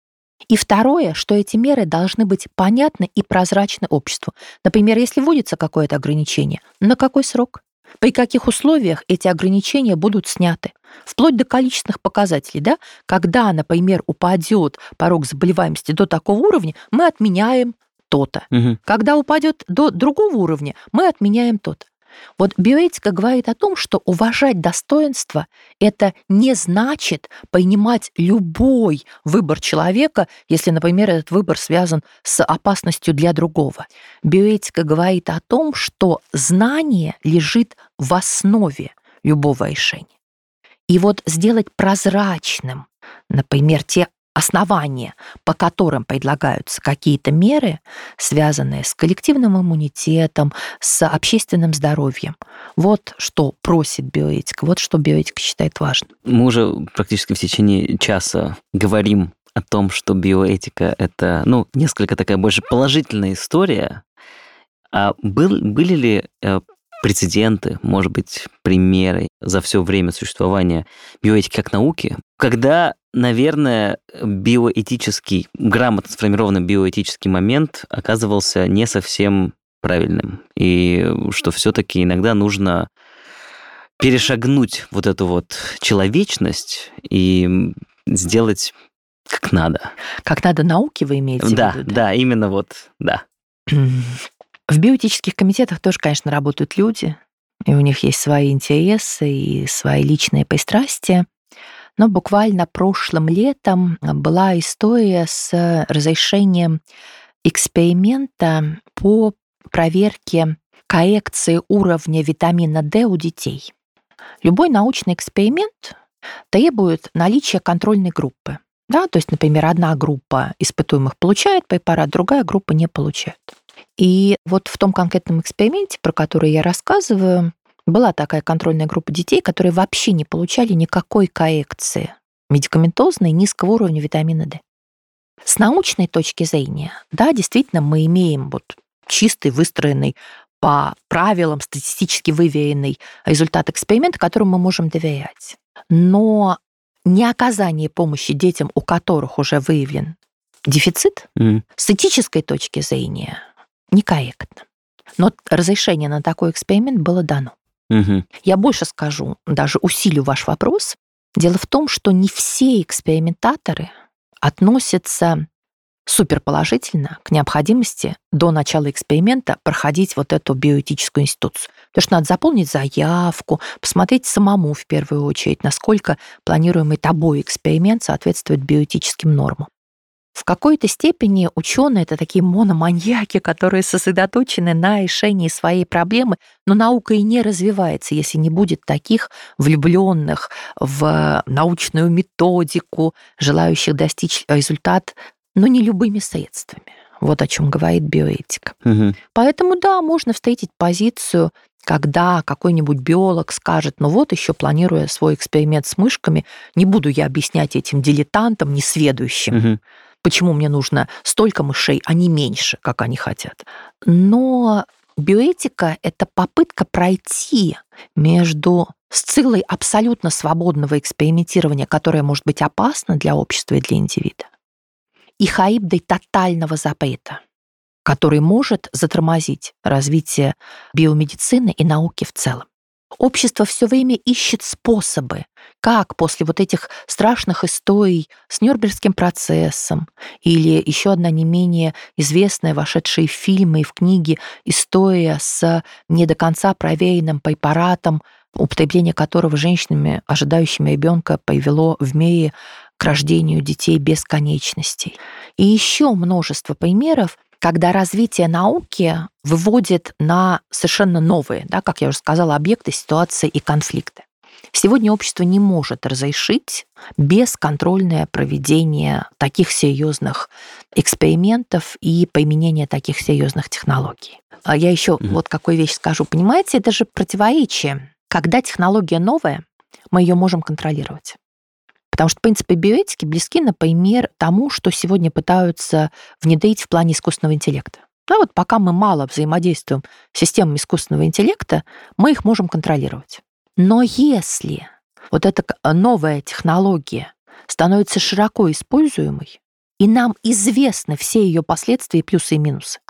и второе, что эти меры должны быть понятны и прозрачны обществу. Например, если вводится какое-то ограничение, на какой срок? При каких условиях эти ограничения будут сняты? Вплоть до количественных показателей, да? Когда, например, упадет порог заболеваемости до такого уровня, мы отменяем то-то. Угу. Когда упадет до другого уровня, мы отменяем то-то. Вот биоэтика говорит о том, что уважать достоинство — это не значит принимать любой выбор человека, если, например, этот выбор связан с опасностью для другого. Биоэтика говорит о том, что знание лежит в основе любого решения. И вот сделать прозрачным, например, те основания, по которым предлагаются какие-то меры, связанные с коллективным иммунитетом, с общественным здоровьем. Вот что просит биоэтика, вот что биоэтика считает важным. Мы уже практически в течение часа говорим о том, что биоэтика — это, ну, несколько такая больше положительная история. А был, были ли э, прецеденты, может быть, примеры за все время существования биоэтики как науки, когда, наверное, биоэтический, грамотно сформированный биоэтический момент оказывался не совсем правильным, и что все-таки иногда нужно перешагнуть вот эту вот человечность и сделать как надо. Как надо науки вы имеете да, в виду? Да, да, именно вот, да. В биоэтических комитетах тоже, конечно, работают люди, и у них есть свои интересы и свои личные пристрастия. Но буквально прошлым летом была история с разрешением эксперимента по проверке коррекции уровня витамина D у детей. Любой научный эксперимент требует наличия контрольной группы. Да, то есть, например, одна группа испытуемых получает препарат, другая группа не получает. И вот в том конкретном эксперименте, про который я рассказываю, была такая контрольная группа детей, которые вообще не получали никакой коррекции медикаментозной низкого уровня витамина D. С научной точки зрения, да, действительно, мы имеем вот чистый, выстроенный по правилам, статистически выверенный результат эксперимента, которому мы можем доверять. Но не оказание помощи детям, у которых уже выявлен дефицит, mm. с этической точки зрения некорректно. Но разрешение на такой эксперимент было дано. Угу. Я больше скажу, даже усилю ваш вопрос. Дело в том, что не все экспериментаторы относятся суперположительно к необходимости до начала эксперимента проходить вот эту биоэтическую институцию. Потому что надо заполнить заявку, посмотреть самому в первую очередь, насколько планируемый тобой эксперимент соответствует биоэтическим нормам. В какой-то степени ученые это такие мономаньяки, которые сосредоточены на решении своей проблемы, но наука и не развивается, если не будет таких влюбленных в научную методику, желающих достичь результат, но не любыми средствами. Вот о чем говорит биоэтика. Угу. Поэтому да, можно встретить позицию когда какой-нибудь биолог скажет, ну вот еще планируя свой эксперимент с мышками, не буду я объяснять этим дилетантам, несведущим, угу почему мне нужно столько мышей, а не меньше, как они хотят. Но биоэтика — это попытка пройти между сциллой абсолютно свободного экспериментирования, которое может быть опасно для общества и для индивида, и хаибдой тотального запрета, который может затормозить развитие биомедицины и науки в целом. Общество все время ищет способы, как после вот этих страшных историй с Нюрнбергским процессом или еще одна не менее известная, вошедшая в фильмы и в книги история с не до конца проверенным препаратом, употребление которого женщинами, ожидающими ребенка, привело в мире к рождению детей без конечностей. И еще множество примеров, когда развитие науки выводит на совершенно новые, да, как я уже сказала, объекты, ситуации и конфликты. Сегодня общество не может разрешить бесконтрольное проведение таких серьезных экспериментов и применение таких серьезных технологий. А я еще mm-hmm. вот какую вещь скажу. Понимаете, это же противоречие. Когда технология новая, мы ее можем контролировать. Потому что, в принципе, биоэтики близки, например, тому, что сегодня пытаются внедрить в плане искусственного интеллекта. Да, вот пока мы мало взаимодействуем с системами искусственного интеллекта, мы их можем контролировать. Но если вот эта новая технология становится широко используемой, и нам известны все ее последствия, плюсы и минусы,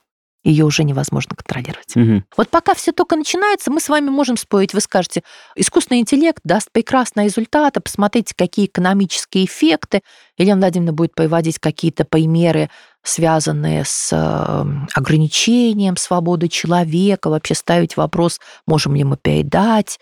ее уже невозможно контролировать. Угу. Вот пока все только начинается, мы с вами можем спорить. Вы скажете, искусственный интеллект даст прекрасные результаты, посмотрите, какие экономические эффекты. Елена Владимировна будет приводить какие-то примеры, связанные с эм, ограничением свободы человека, вообще ставить вопрос, можем ли мы передать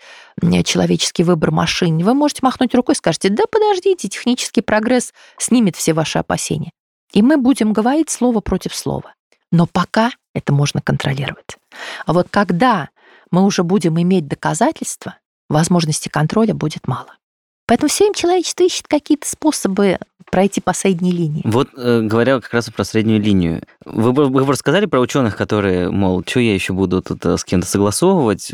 человеческий выбор машине. Вы можете махнуть рукой и скажете, да подождите, технический прогресс снимет все ваши опасения. И мы будем говорить слово против слова. Но пока это можно контролировать. А вот когда мы уже будем иметь доказательства, возможности контроля будет мало. Поэтому все им человечество ищет какие-то способы пройти по средней линии. Вот э, говоря как раз про среднюю линию, вы, вы рассказали про ученых, которые, мол, что я еще буду тут э, с кем-то согласовывать,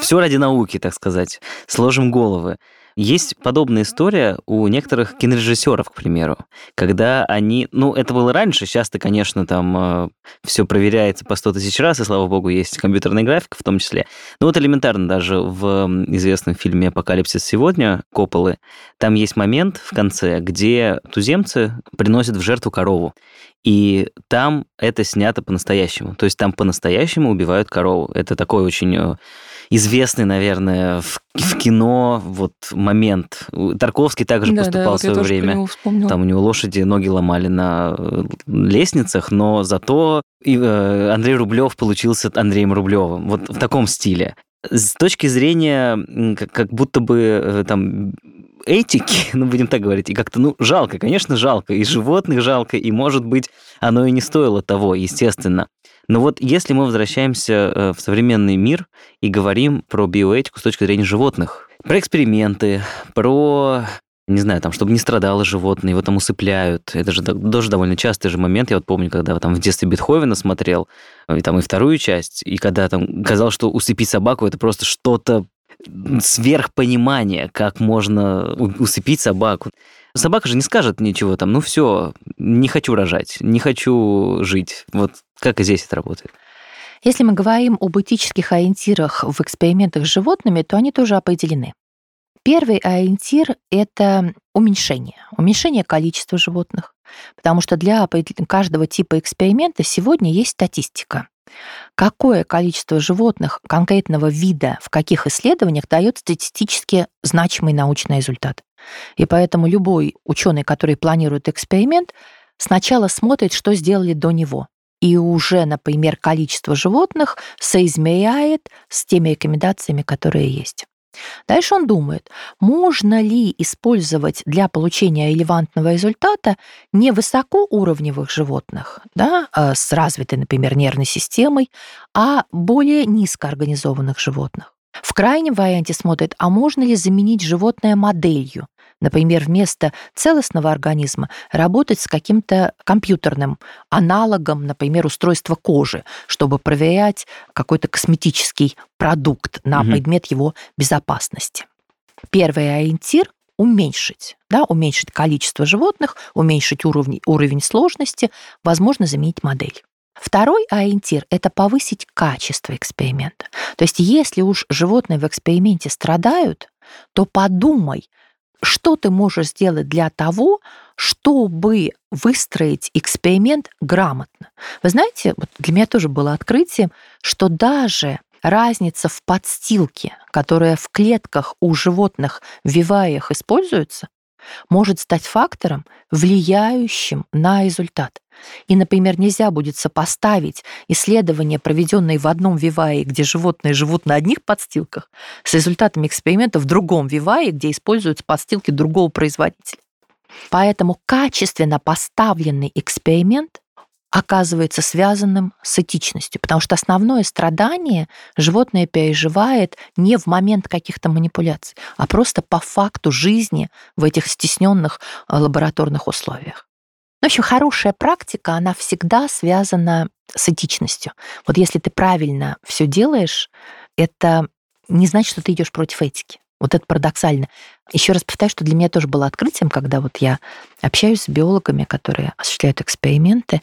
все ради науки, так сказать, сложим головы. Есть подобная история у некоторых кинорежиссеров, к примеру, когда они, ну, это было раньше, сейчас-то, конечно, там э, все проверяется по 100 тысяч раз, и, слава богу, есть компьютерная графика в том числе. Ну, вот элементарно даже в известном фильме «Апокалипсис сегодня» Копполы, там есть момент в конце, где туземцы приносят в жертву корову. И там это снято по-настоящему. То есть там по-настоящему убивают корову. Это такой очень э, известный, наверное, в, в кино вот момент. Тарковский также да, поступал да, вот в свое время. Там у него лошади ноги ломали на э, лестницах, но зато э, Андрей Рублев получился Андреем Рублевым. Вот в таком стиле. С точки зрения как, как будто бы э, там этики, ну, будем так говорить, и как-то, ну, жалко, конечно, жалко, и животных жалко, и, может быть, оно и не стоило того, естественно. Но вот если мы возвращаемся э, в современный мир и говорим про биоэтику с точки зрения животных, про эксперименты, про не знаю, там, чтобы не страдало животное, его там усыпляют. Это же тоже довольно частый же момент. Я вот помню, когда там в детстве Бетховена смотрел, и там и вторую часть, и когда там казалось, что усыпить собаку это просто что-то сверхпонимание, как можно усыпить собаку. Собака же не скажет ничего там, ну все, не хочу рожать, не хочу жить. Вот как и здесь это работает. Если мы говорим об этических ориентирах в экспериментах с животными, то они тоже определены. Первый ориентир – это уменьшение, уменьшение количества животных, потому что для каждого типа эксперимента сегодня есть статистика. Какое количество животных конкретного вида в каких исследованиях дает статистически значимый научный результат. И поэтому любой ученый, который планирует эксперимент, сначала смотрит, что сделали до него. И уже, например, количество животных соизмеряет с теми рекомендациями, которые есть. Дальше он думает, можно ли использовать для получения релевантного результата не высокоуровневых животных, да, а с развитой, например, нервной системой, а более низкоорганизованных животных. В крайнем варианте смотрит, а можно ли заменить животное моделью, например, вместо целостного организма работать с каким-то компьютерным аналогом, например, устройства кожи, чтобы проверять какой-то косметический продукт на угу. предмет его безопасности. Первый ориентир уменьшить, да, уменьшить количество животных, уменьшить уровень, уровень сложности, возможно, заменить модель. Второй ориентир – это повысить качество эксперимента. То есть если уж животные в эксперименте страдают, то подумай, что ты можешь сделать для того, чтобы выстроить эксперимент грамотно. Вы знаете, вот для меня тоже было открытием, что даже разница в подстилке, которая в клетках у животных в вивариях используется, может стать фактором, влияющим на результат. И, например, нельзя будет сопоставить исследования, проведенные в одном вивае, где животные живут на одних подстилках, с результатами эксперимента в другом вивае, где используются подстилки другого производителя. Поэтому качественно поставленный эксперимент оказывается связанным с этичностью, потому что основное страдание животное переживает не в момент каких-то манипуляций, а просто по факту жизни в этих стесненных э, лабораторных условиях. В общем, хорошая практика, она всегда связана с этичностью. Вот если ты правильно все делаешь, это не значит, что ты идешь против этики. Вот это парадоксально. Еще раз повторяю, что для меня тоже было открытием, когда вот я общаюсь с биологами, которые осуществляют эксперименты,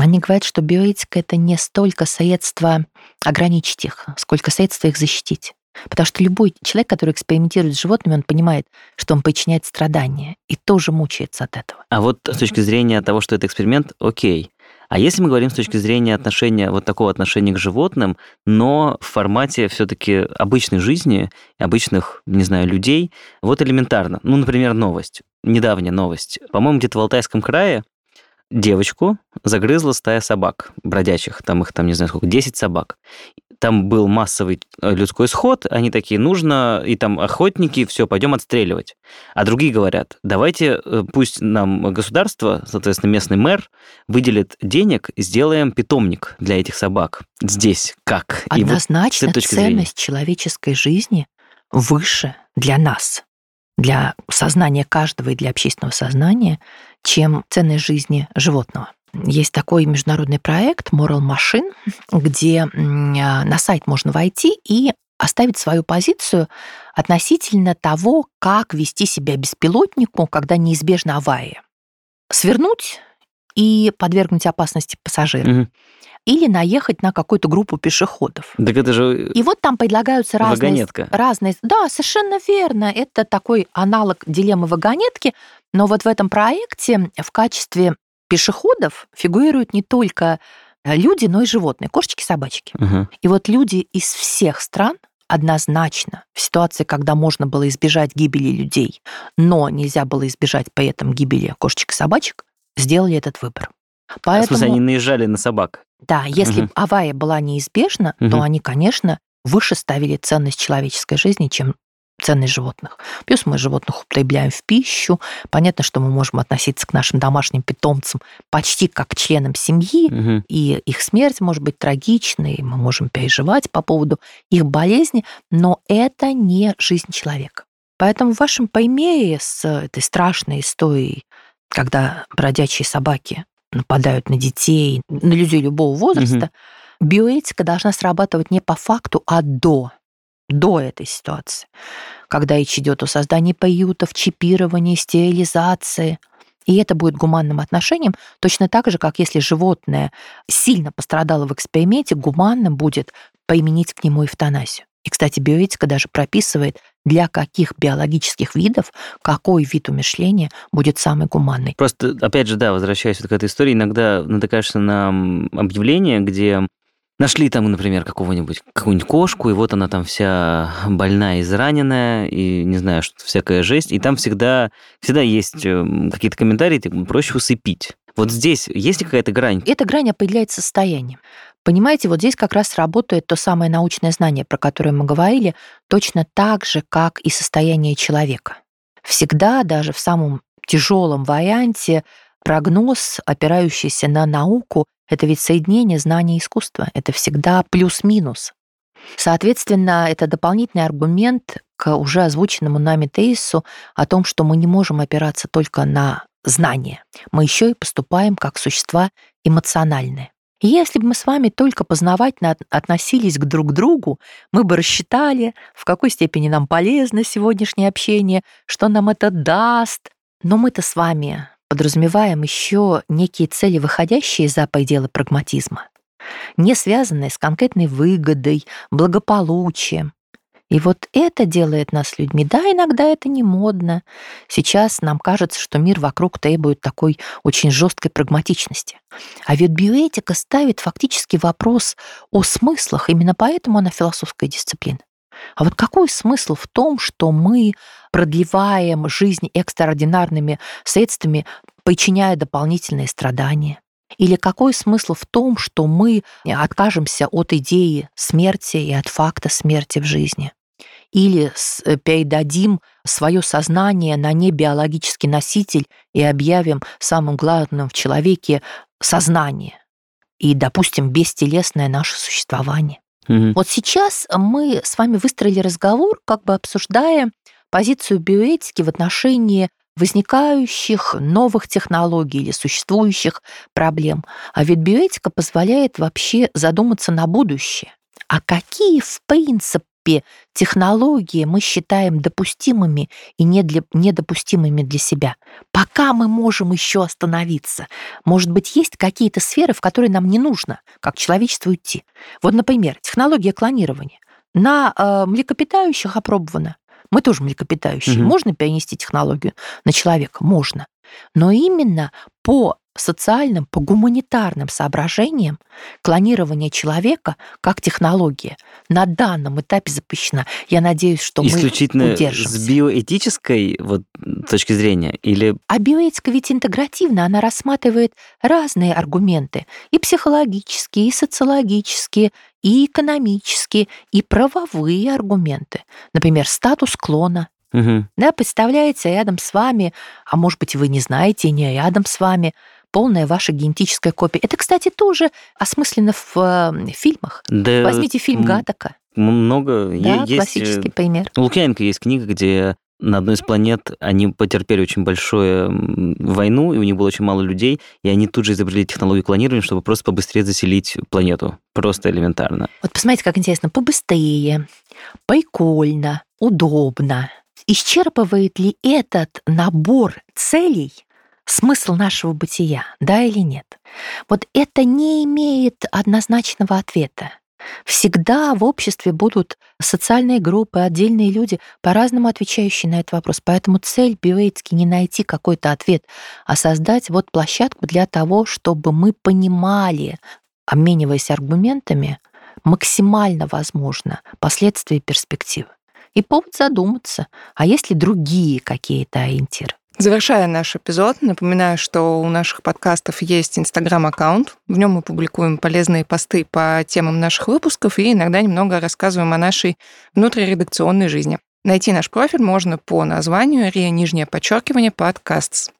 они говорят, что биоэтика — это не столько средство ограничить их, сколько средство их защитить. Потому что любой человек, который экспериментирует с животными, он понимает, что он причиняет страдания и тоже мучается от этого. А вот с точки зрения того, что это эксперимент, окей. А если мы говорим с точки зрения отношения, вот такого отношения к животным, но в формате все-таки обычной жизни, обычных, не знаю, людей, вот элементарно. Ну, например, новость. Недавняя новость. По-моему, где-то в Алтайском крае девочку загрызла стая собак бродячих, там их, там, не знаю сколько, 10 собак там был массовый э, людской сход, они такие, нужно, и там охотники, все, пойдем отстреливать. А другие говорят, давайте, э, пусть нам государство, соответственно, местный мэр, выделит денег, сделаем питомник для этих собак. Здесь как? Однозначно, вот ценность зрения. человеческой жизни выше для нас. Для сознания каждого и для общественного сознания, чем ценность жизни животного. Есть такой международный проект Moral Machine, где на сайт можно войти и оставить свою позицию относительно того, как вести себя беспилотнику, когда неизбежна авария. Свернуть и подвергнуть опасности пассажира. Мгм. Или наехать на какую-то группу пешеходов. Так это же И вот там предлагаются разные... вагонетка. разные... Да, совершенно верно. Это такой аналог дилеммы вагонетки. Но вот в этом проекте в качестве пешеходов фигурируют не только э, люди, но и животные, кошечки, собачки. Ага. И вот люди из всех стран однозначно в ситуации, когда можно было избежать гибели людей, но нельзя было избежать при этом гибели кошечек и собачек, сделали этот выбор. В Поэтому, смысле, они наезжали на собак. да, если Мгм. авария была неизбежна, Мгм. то они, конечно, выше ставили ценность человеческой жизни, чем ценность животных. Плюс мы животных употребляем в пищу. Понятно, что мы можем относиться к нашим домашним питомцам почти как к членам семьи, Мгм. и их смерть может быть трагичной, мы можем переживать по поводу их болезни, но это не жизнь человека. Поэтому в вашем примере с этой страшной историей, когда бродячие собаки нападают на детей, на людей любого возраста, биоэтика должна срабатывать не по факту, а до, до этой ситуации, когда речь идет о создании приютов, чипировании, стерилизации. И это будет гуманным отношением, точно так же, как если животное сильно пострадало в эксперименте, гуманным будет применить к нему эвтаназию. И, кстати, биоэтика даже прописывает, для каких биологических видов какой вид умышления будет самый гуманный. Просто, опять же, да, возвращаясь вот к этой истории, иногда натыкаешься на объявление, где нашли там, например, какого-нибудь, какую-нибудь кошку, и вот она там вся больная, израненная, и, не знаю, что всякая жесть, и там всегда, всегда есть эм, какие-то комментарии, типа, проще усыпить. Вот здесь есть ли какая-то грань? Эта грань определяется состоянием. Понимаете, вот здесь как раз работает то самое научное знание, про которое мы говорили, точно так же, как и состояние человека. Всегда, даже в самом тяжелом варианте, прогноз, опирающийся на науку, это ведь соединение знания и искусства. Это всегда плюс-минус. Соответственно, это дополнительный аргумент к уже озвученному нами тезису о том, что мы не можем опираться только на знания. Мы еще и поступаем как существа эмоциональные. Если бы мы с вами только познавательно от- относились к друг другу, мы бы рассчитали, в какой степени нам полезно сегодняшнее общение, что нам это даст. Но мы-то с вами подразумеваем еще некие цели, выходящие за пределы прагматизма, не связанные с конкретной выгодой, благополучием. И вот это делает нас людьми. Да, иногда это не модно. Сейчас нам кажется, что мир вокруг требует такой очень жесткой прагматичности. А ведь биоэтика ставит фактически вопрос о смыслах, именно поэтому она философская дисциплина. А вот какой смысл в том, что мы продлеваем жизнь экстраординарными средствами, причиняя дополнительные страдания? Или какой смысл в том, что мы откажемся от идеи смерти и от факта смерти в жизни? Или э, передадим свое сознание на небиологический носитель и объявим самым главным в человеке сознание и, допустим, бестелесное наше существование. Мгм. Вот сейчас мы с вами выстроили разговор, как бы обсуждая позицию биоэтики в отношении возникающих новых технологий или существующих проблем. А ведь биоэтика позволяет вообще задуматься на будущее. А какие, в принципе, технологии мы считаем допустимыми и не для- недопустимыми для себя? Пока мы можем еще остановиться. Может быть, есть какие-то сферы, в которые нам не нужно, как человечеству, идти. Вот, например, технология клонирования. На э, млекопитающих опробована. Мы тоже млекопитающие. Мгм. Можно перенести технологию на человека? Можно. Но именно по социальным, по гуманитарным соображениям клонирование человека как технология на данном этапе запрещена. Я надеюсь, что Исключительно мы с удержимся. биоэтической вот, точки зрения? Или А биоэтика ведь интегративна, она рассматривает разные аргументы, и психологические, и социологические, и экономические, и правовые аргументы. Например, статус клона. Мгм. Да, представляете, рядом с вами, а может быть, вы не знаете, не рядом с вами, полная ваша генетическая копия. Это, кстати, тоже осмысленно в э, фильмах. Да, Возьмите фильм Гатака. Много. Да, есть, э, классический пример. У Лукьяненко есть книга, где на одной из планет они потерпели очень большую войну, и у них было очень мало людей, и они тут же изобрели технологию клонирования, чтобы просто побыстрее заселить планету. Просто элементарно. Вот посмотрите, как интересно. Побыстрее, прикольно, удобно. Исчерпывает ли этот набор целей смысл нашего бытия, да или нет? Вот это не имеет однозначного ответа. Всегда в обществе будут социальные группы, отдельные люди, по-разному отвечающие на этот вопрос. Поэтому цель биоэтики не найти какой-то ответ, а создать вот площадку для того, чтобы мы понимали, обмениваясь аргументами, максимально возможно последствия и перспективы. И повод задуматься, а есть ли другие какие-то ориентиры? Завершая наш эпизод, напоминаю, что у наших подкастов есть инстаграм-аккаунт. В нем мы публикуем полезные посты по темам наших выпусков и иногда немного рассказываем о нашей внутриредакционной жизни. Найти наш профиль можно по названию «Рия нижнее подчеркивание подкастс».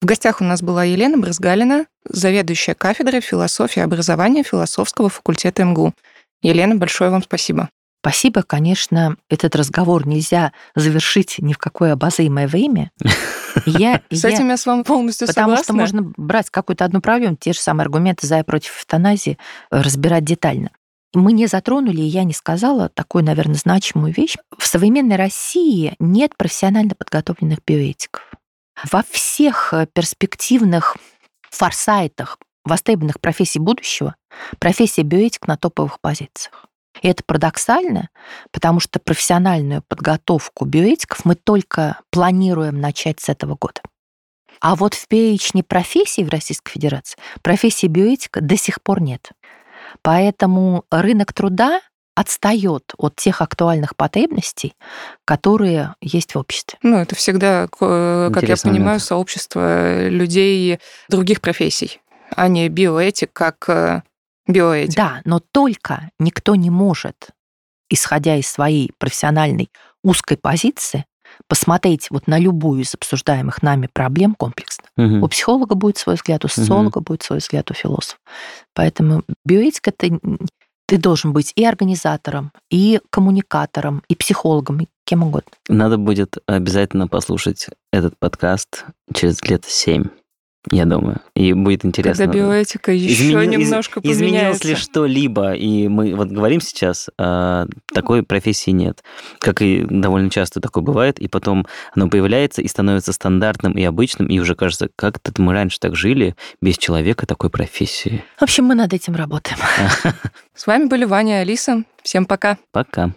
В гостях у нас была Елена Брызгалина, заведующая кафедрой философии и образования философского факультета МГУ. Елена, большое вам спасибо. Спасибо, конечно, этот разговор нельзя завершить ни в какое обозримое время. Я, С я, этим я с вами полностью потому согласна. Потому что можно брать какую-то одну проблему, те же самые аргументы за и против эвтаназии, разбирать детально. Мы не затронули, и я не сказала такую, наверное, значимую вещь. В современной России нет профессионально подготовленных биоэтиков. Во всех э, перспективных форсайтах востребованных профессий будущего профессия биоэтик на топовых позициях. И это парадоксально, потому что профессиональную подготовку биоэтиков мы только планируем начать с этого года. А вот в перечне профессий в Российской Федерации профессии биоэтика до сих пор нет. Поэтому рынок труда отстает от тех актуальных потребностей, которые есть в обществе. Ну, это всегда, как Интересный я понимаю, момент. сообщество людей других профессий, а не биоэтик как э, биоэтик. Да, но только никто не может, исходя из своей профессиональной узкой позиции, посмотреть вот на любую из обсуждаемых нами проблем комплексно. Угу. У психолога будет свой взгляд, у социолога угу. будет свой взгляд, у философа. Поэтому биоэтика это ты должен быть и организатором, и коммуникатором, и психологом, и кем угодно. Надо будет обязательно послушать этот подкаст через лет семь я думаю. И будет интересно. Когда биоэтика еще Изменил, немножко из, поменяется. Изменилось ли что-либо? И мы вот говорим сейчас, а, такой профессии нет. Как и довольно часто такое бывает, и потом оно появляется и становится стандартным и обычным, и уже кажется, как-то мы раньше так жили без человека такой профессии. В общем, мы над этим работаем. С вами были Ваня и Алиса. Всем пока. Пока.